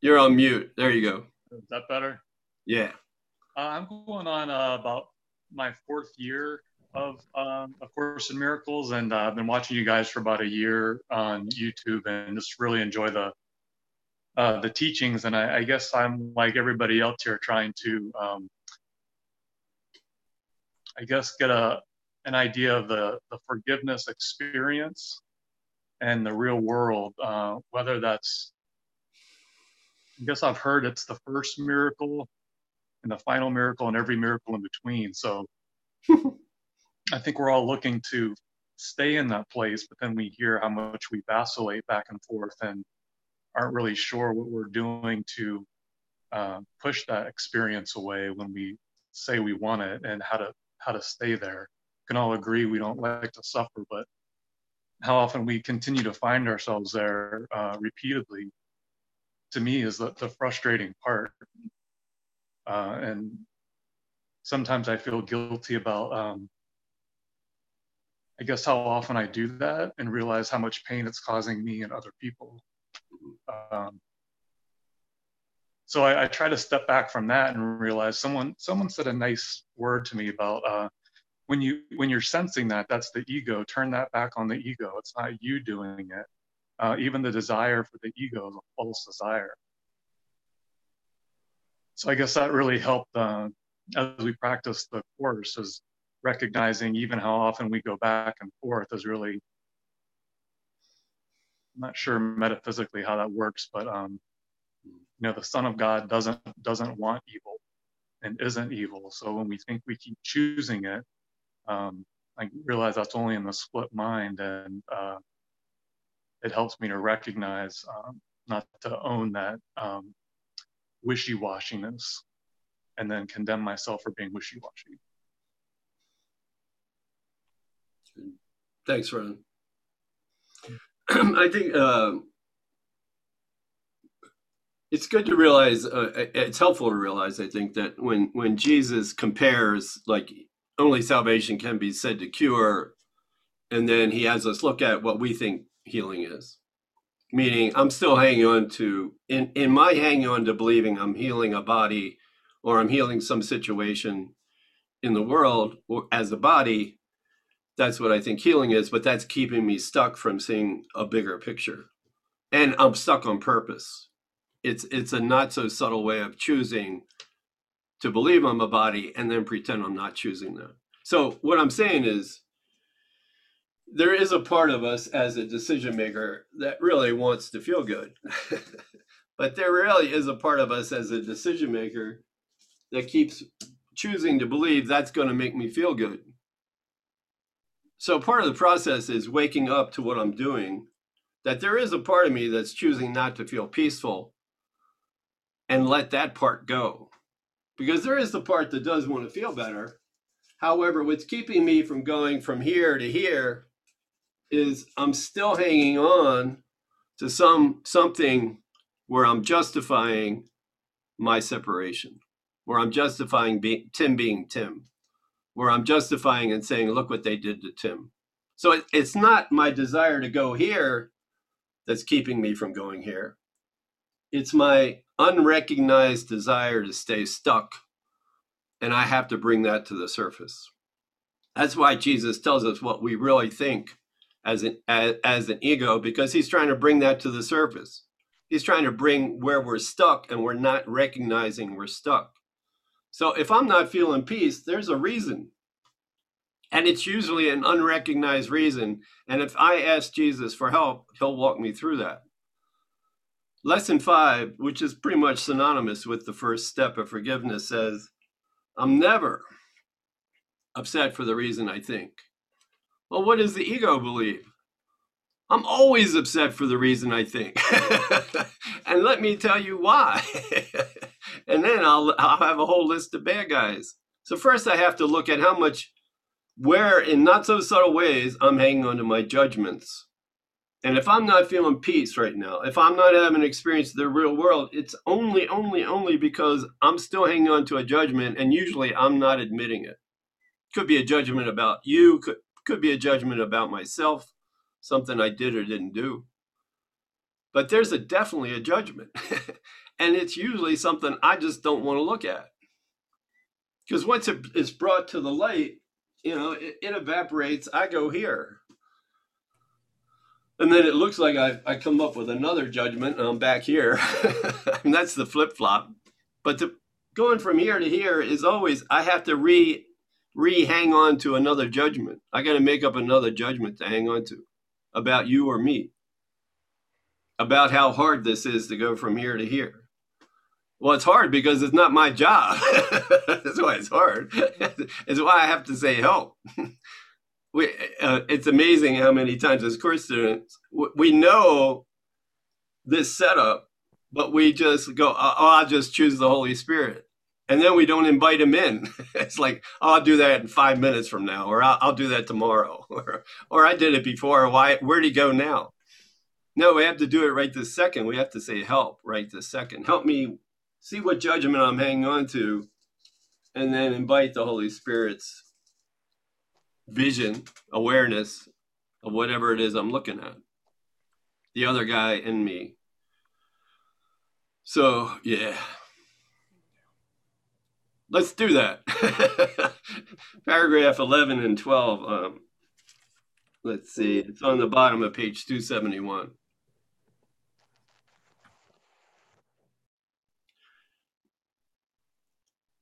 You're on mute. There you go. Is that better? Yeah. Uh, I'm going on uh, about my fourth year of um, A Course in Miracles, and uh, I've been watching you guys for about a year on YouTube, and just really enjoy the uh, the teachings. And I, I guess I'm like everybody else here, trying to, um, I guess, get a an idea of the the forgiveness experience and the real world, uh, whether that's I guess I've heard it's the first miracle and the final miracle and every miracle in between. So [LAUGHS] I think we're all looking to stay in that place, but then we hear how much we vacillate back and forth and aren't really sure what we're doing to uh, push that experience away when we say we want it and how to how to stay there. Can all agree we don't like to suffer, but how often we continue to find ourselves there uh, repeatedly to me is the, the frustrating part. Uh, and sometimes I feel guilty about, um, I guess, how often I do that and realize how much pain it's causing me and other people. Um, so I, I, try to step back from that and realize someone someone said a nice word to me about uh, when you when you're sensing that that's the ego. Turn that back on the ego. It's not you doing it. Uh, even the desire for the ego is a false desire. So I guess that really helped uh, as we practice the course is recognizing even how often we go back and forth is really I'm not sure metaphysically how that works, but um, you know, the Son of God doesn't doesn't want evil and isn't evil. So when we think we keep choosing it, um, I realize that's only in the split mind, and uh, it helps me to recognize, um, not to own that um, wishy-washiness, and then condemn myself for being wishy-washy. Thanks, Ron. [CLEARS THROAT] I think uh, it's good to realize. Uh, it's helpful to realize. I think that when when Jesus compares, like only salvation can be said to cure, and then he has us look at what we think healing is. Meaning, I'm still hanging on to in in my hanging on to believing I'm healing a body, or I'm healing some situation in the world or as a body that's what I think healing is, but that's keeping me stuck from seeing a bigger picture. And I'm stuck on purpose. It's it's a not so subtle way of choosing to believe I'm a body and then pretend I'm not choosing that. So what I'm saying is there is a part of us as a decision maker that really wants to feel good. [LAUGHS] but there really is a part of us as a decision maker that keeps choosing to believe that's going to make me feel good so part of the process is waking up to what I'm doing, that there is a part of me that's choosing not to feel peaceful and let that part go. Because there is the part that does want to feel better. However, what's keeping me from going from here to here is I'm still hanging on to some something where I'm justifying my separation, where I'm justifying be, Tim being Tim where I'm justifying and saying, look what they did to Tim. So it, it's not my desire to go here that's keeping me from going here. It's my unrecognized desire to stay stuck. And I have to bring that to the surface. That's why Jesus tells us what we really think as an, as, as an ego, because he's trying to bring that to the surface. He's trying to bring where we're stuck and we're not recognizing we're stuck. So if I'm not feeling peace, there's a reason. And it's usually an unrecognized reason. And if I ask Jesus for help, he'll walk me through that. Lesson five, which is pretty much synonymous with the first step of forgiveness, says, I'm never upset for the reason I think. Well, what does the ego believe? I'm always upset for the reason I think. [LAUGHS] and let me tell you why. [LAUGHS] and then I'll, I'll have a whole list of bad guys. So, first, I have to look at how much, where in not so subtle ways, I'm hanging on to my judgments. And if I'm not feeling peace right now, if I'm not having experience of the real world, it's only, only, only because I'm still hanging on to a judgment, and usually I'm not admitting it. Could be a judgment about you, could, could be a judgment about myself something I did or didn't do. But there's a definitely a judgment. [LAUGHS] and it's usually something I just don't want to look at. Because once it is brought to the light, you know, it, it, evaporates. I go here. And then it looks like I, I come up with another judgment and I'm back here. [LAUGHS] and that's the flip flop. But to, going from here to here is always, I have to re re hang on to another judgment. I got to make up another judgment to hang on to about you or me, about how hard this is to go from here to here. Well, it's hard because it's not my job. [LAUGHS] That's why it's hard. [LAUGHS] it's why I have to say help. We, uh, it's amazing how many times as course students we know this setup, but we just go, oh, I'll just choose the Holy Spirit. And then we don't invite him in. [LAUGHS] it's like, oh, I'll do that in five minutes from now, or I'll, I'll do that tomorrow, [LAUGHS] or, or I did it before. Why? Where'd he go now? No, we have to do it right this second. We have to say, help right this second. Help me see what judgment I'm hanging on to, and then invite the Holy Spirit's vision, awareness of whatever it is I'm looking at. The other guy in me. So, yeah. Let's do that. [LAUGHS] Paragraph 11 and 12. Um, let's see, it's on the bottom of page 271.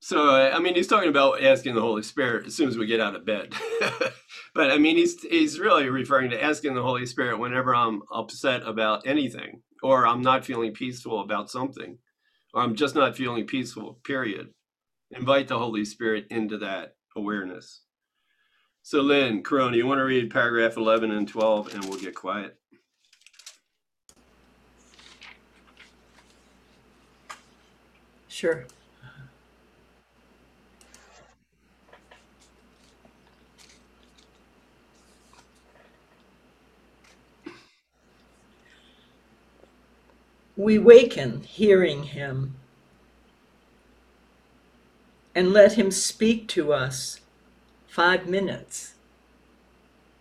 So I mean, he's talking about asking the Holy Spirit as soon as we get out of bed. [LAUGHS] but I mean, he's he's really referring to asking the Holy Spirit whenever I'm upset about anything, or I'm not feeling peaceful about something, or I'm just not feeling peaceful. Period. Invite the Holy Spirit into that awareness. So, Lynn, Corona, you want to read paragraph 11 and 12, and we'll get quiet. Sure. We waken hearing him and let him speak to us five minutes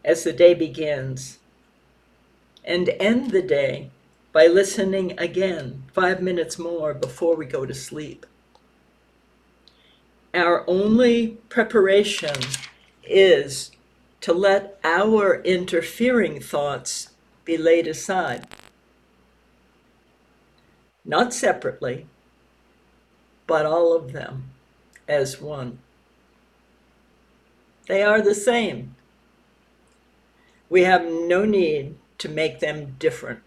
as the day begins and end the day by listening again five minutes more before we go to sleep. Our only preparation is to let our interfering thoughts be laid aside. Not separately, but all of them as one. They are the same. We have no need to make them different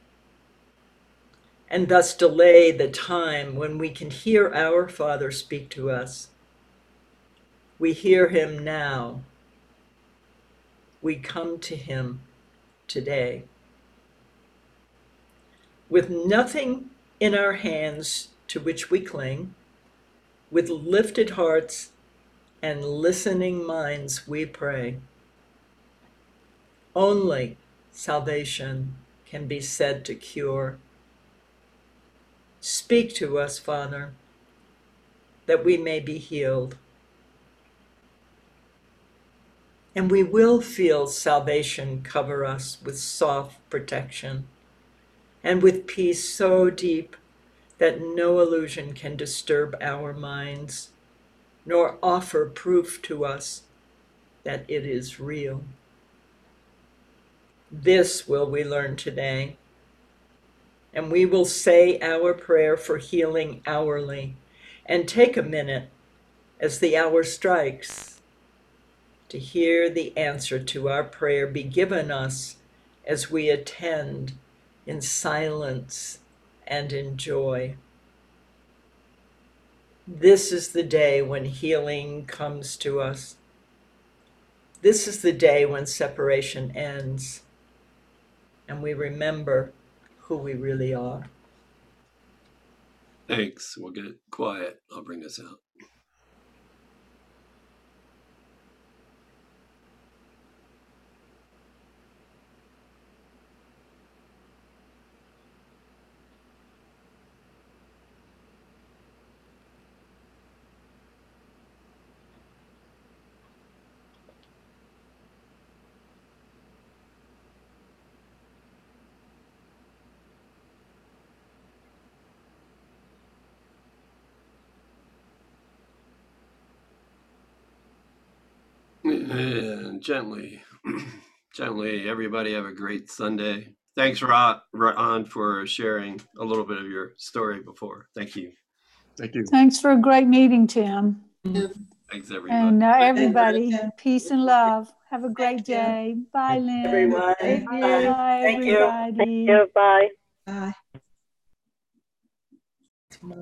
and thus delay the time when we can hear our Father speak to us. We hear him now. We come to him today. With nothing in our hands to which we cling, with lifted hearts and listening minds, we pray. Only salvation can be said to cure. Speak to us, Father, that we may be healed. And we will feel salvation cover us with soft protection and with peace so deep that no illusion can disturb our minds nor offer proof to us that it is real. This will we learn today and we will say our prayer for healing hourly and take a minute as the hour strikes to hear the answer to our prayer be given us as we attend in silence and in joy. This is the day when healing comes to us. This is the day when separation ends and we remember who we really are. Thanks. We'll get quiet. I'll bring us out. And gently, [CLEARS THROAT] gently, everybody have a great Sunday. Thanks, Ron, Ron, for sharing a little bit of your story before. Thank you. Thank you. Thanks for a great meeting, Tim. Thanks, everybody. And uh, everybody, peace and love. Have a great Thank you. day. Bye, Lynn. Everyone, Bye, Thank you. everybody. Bye.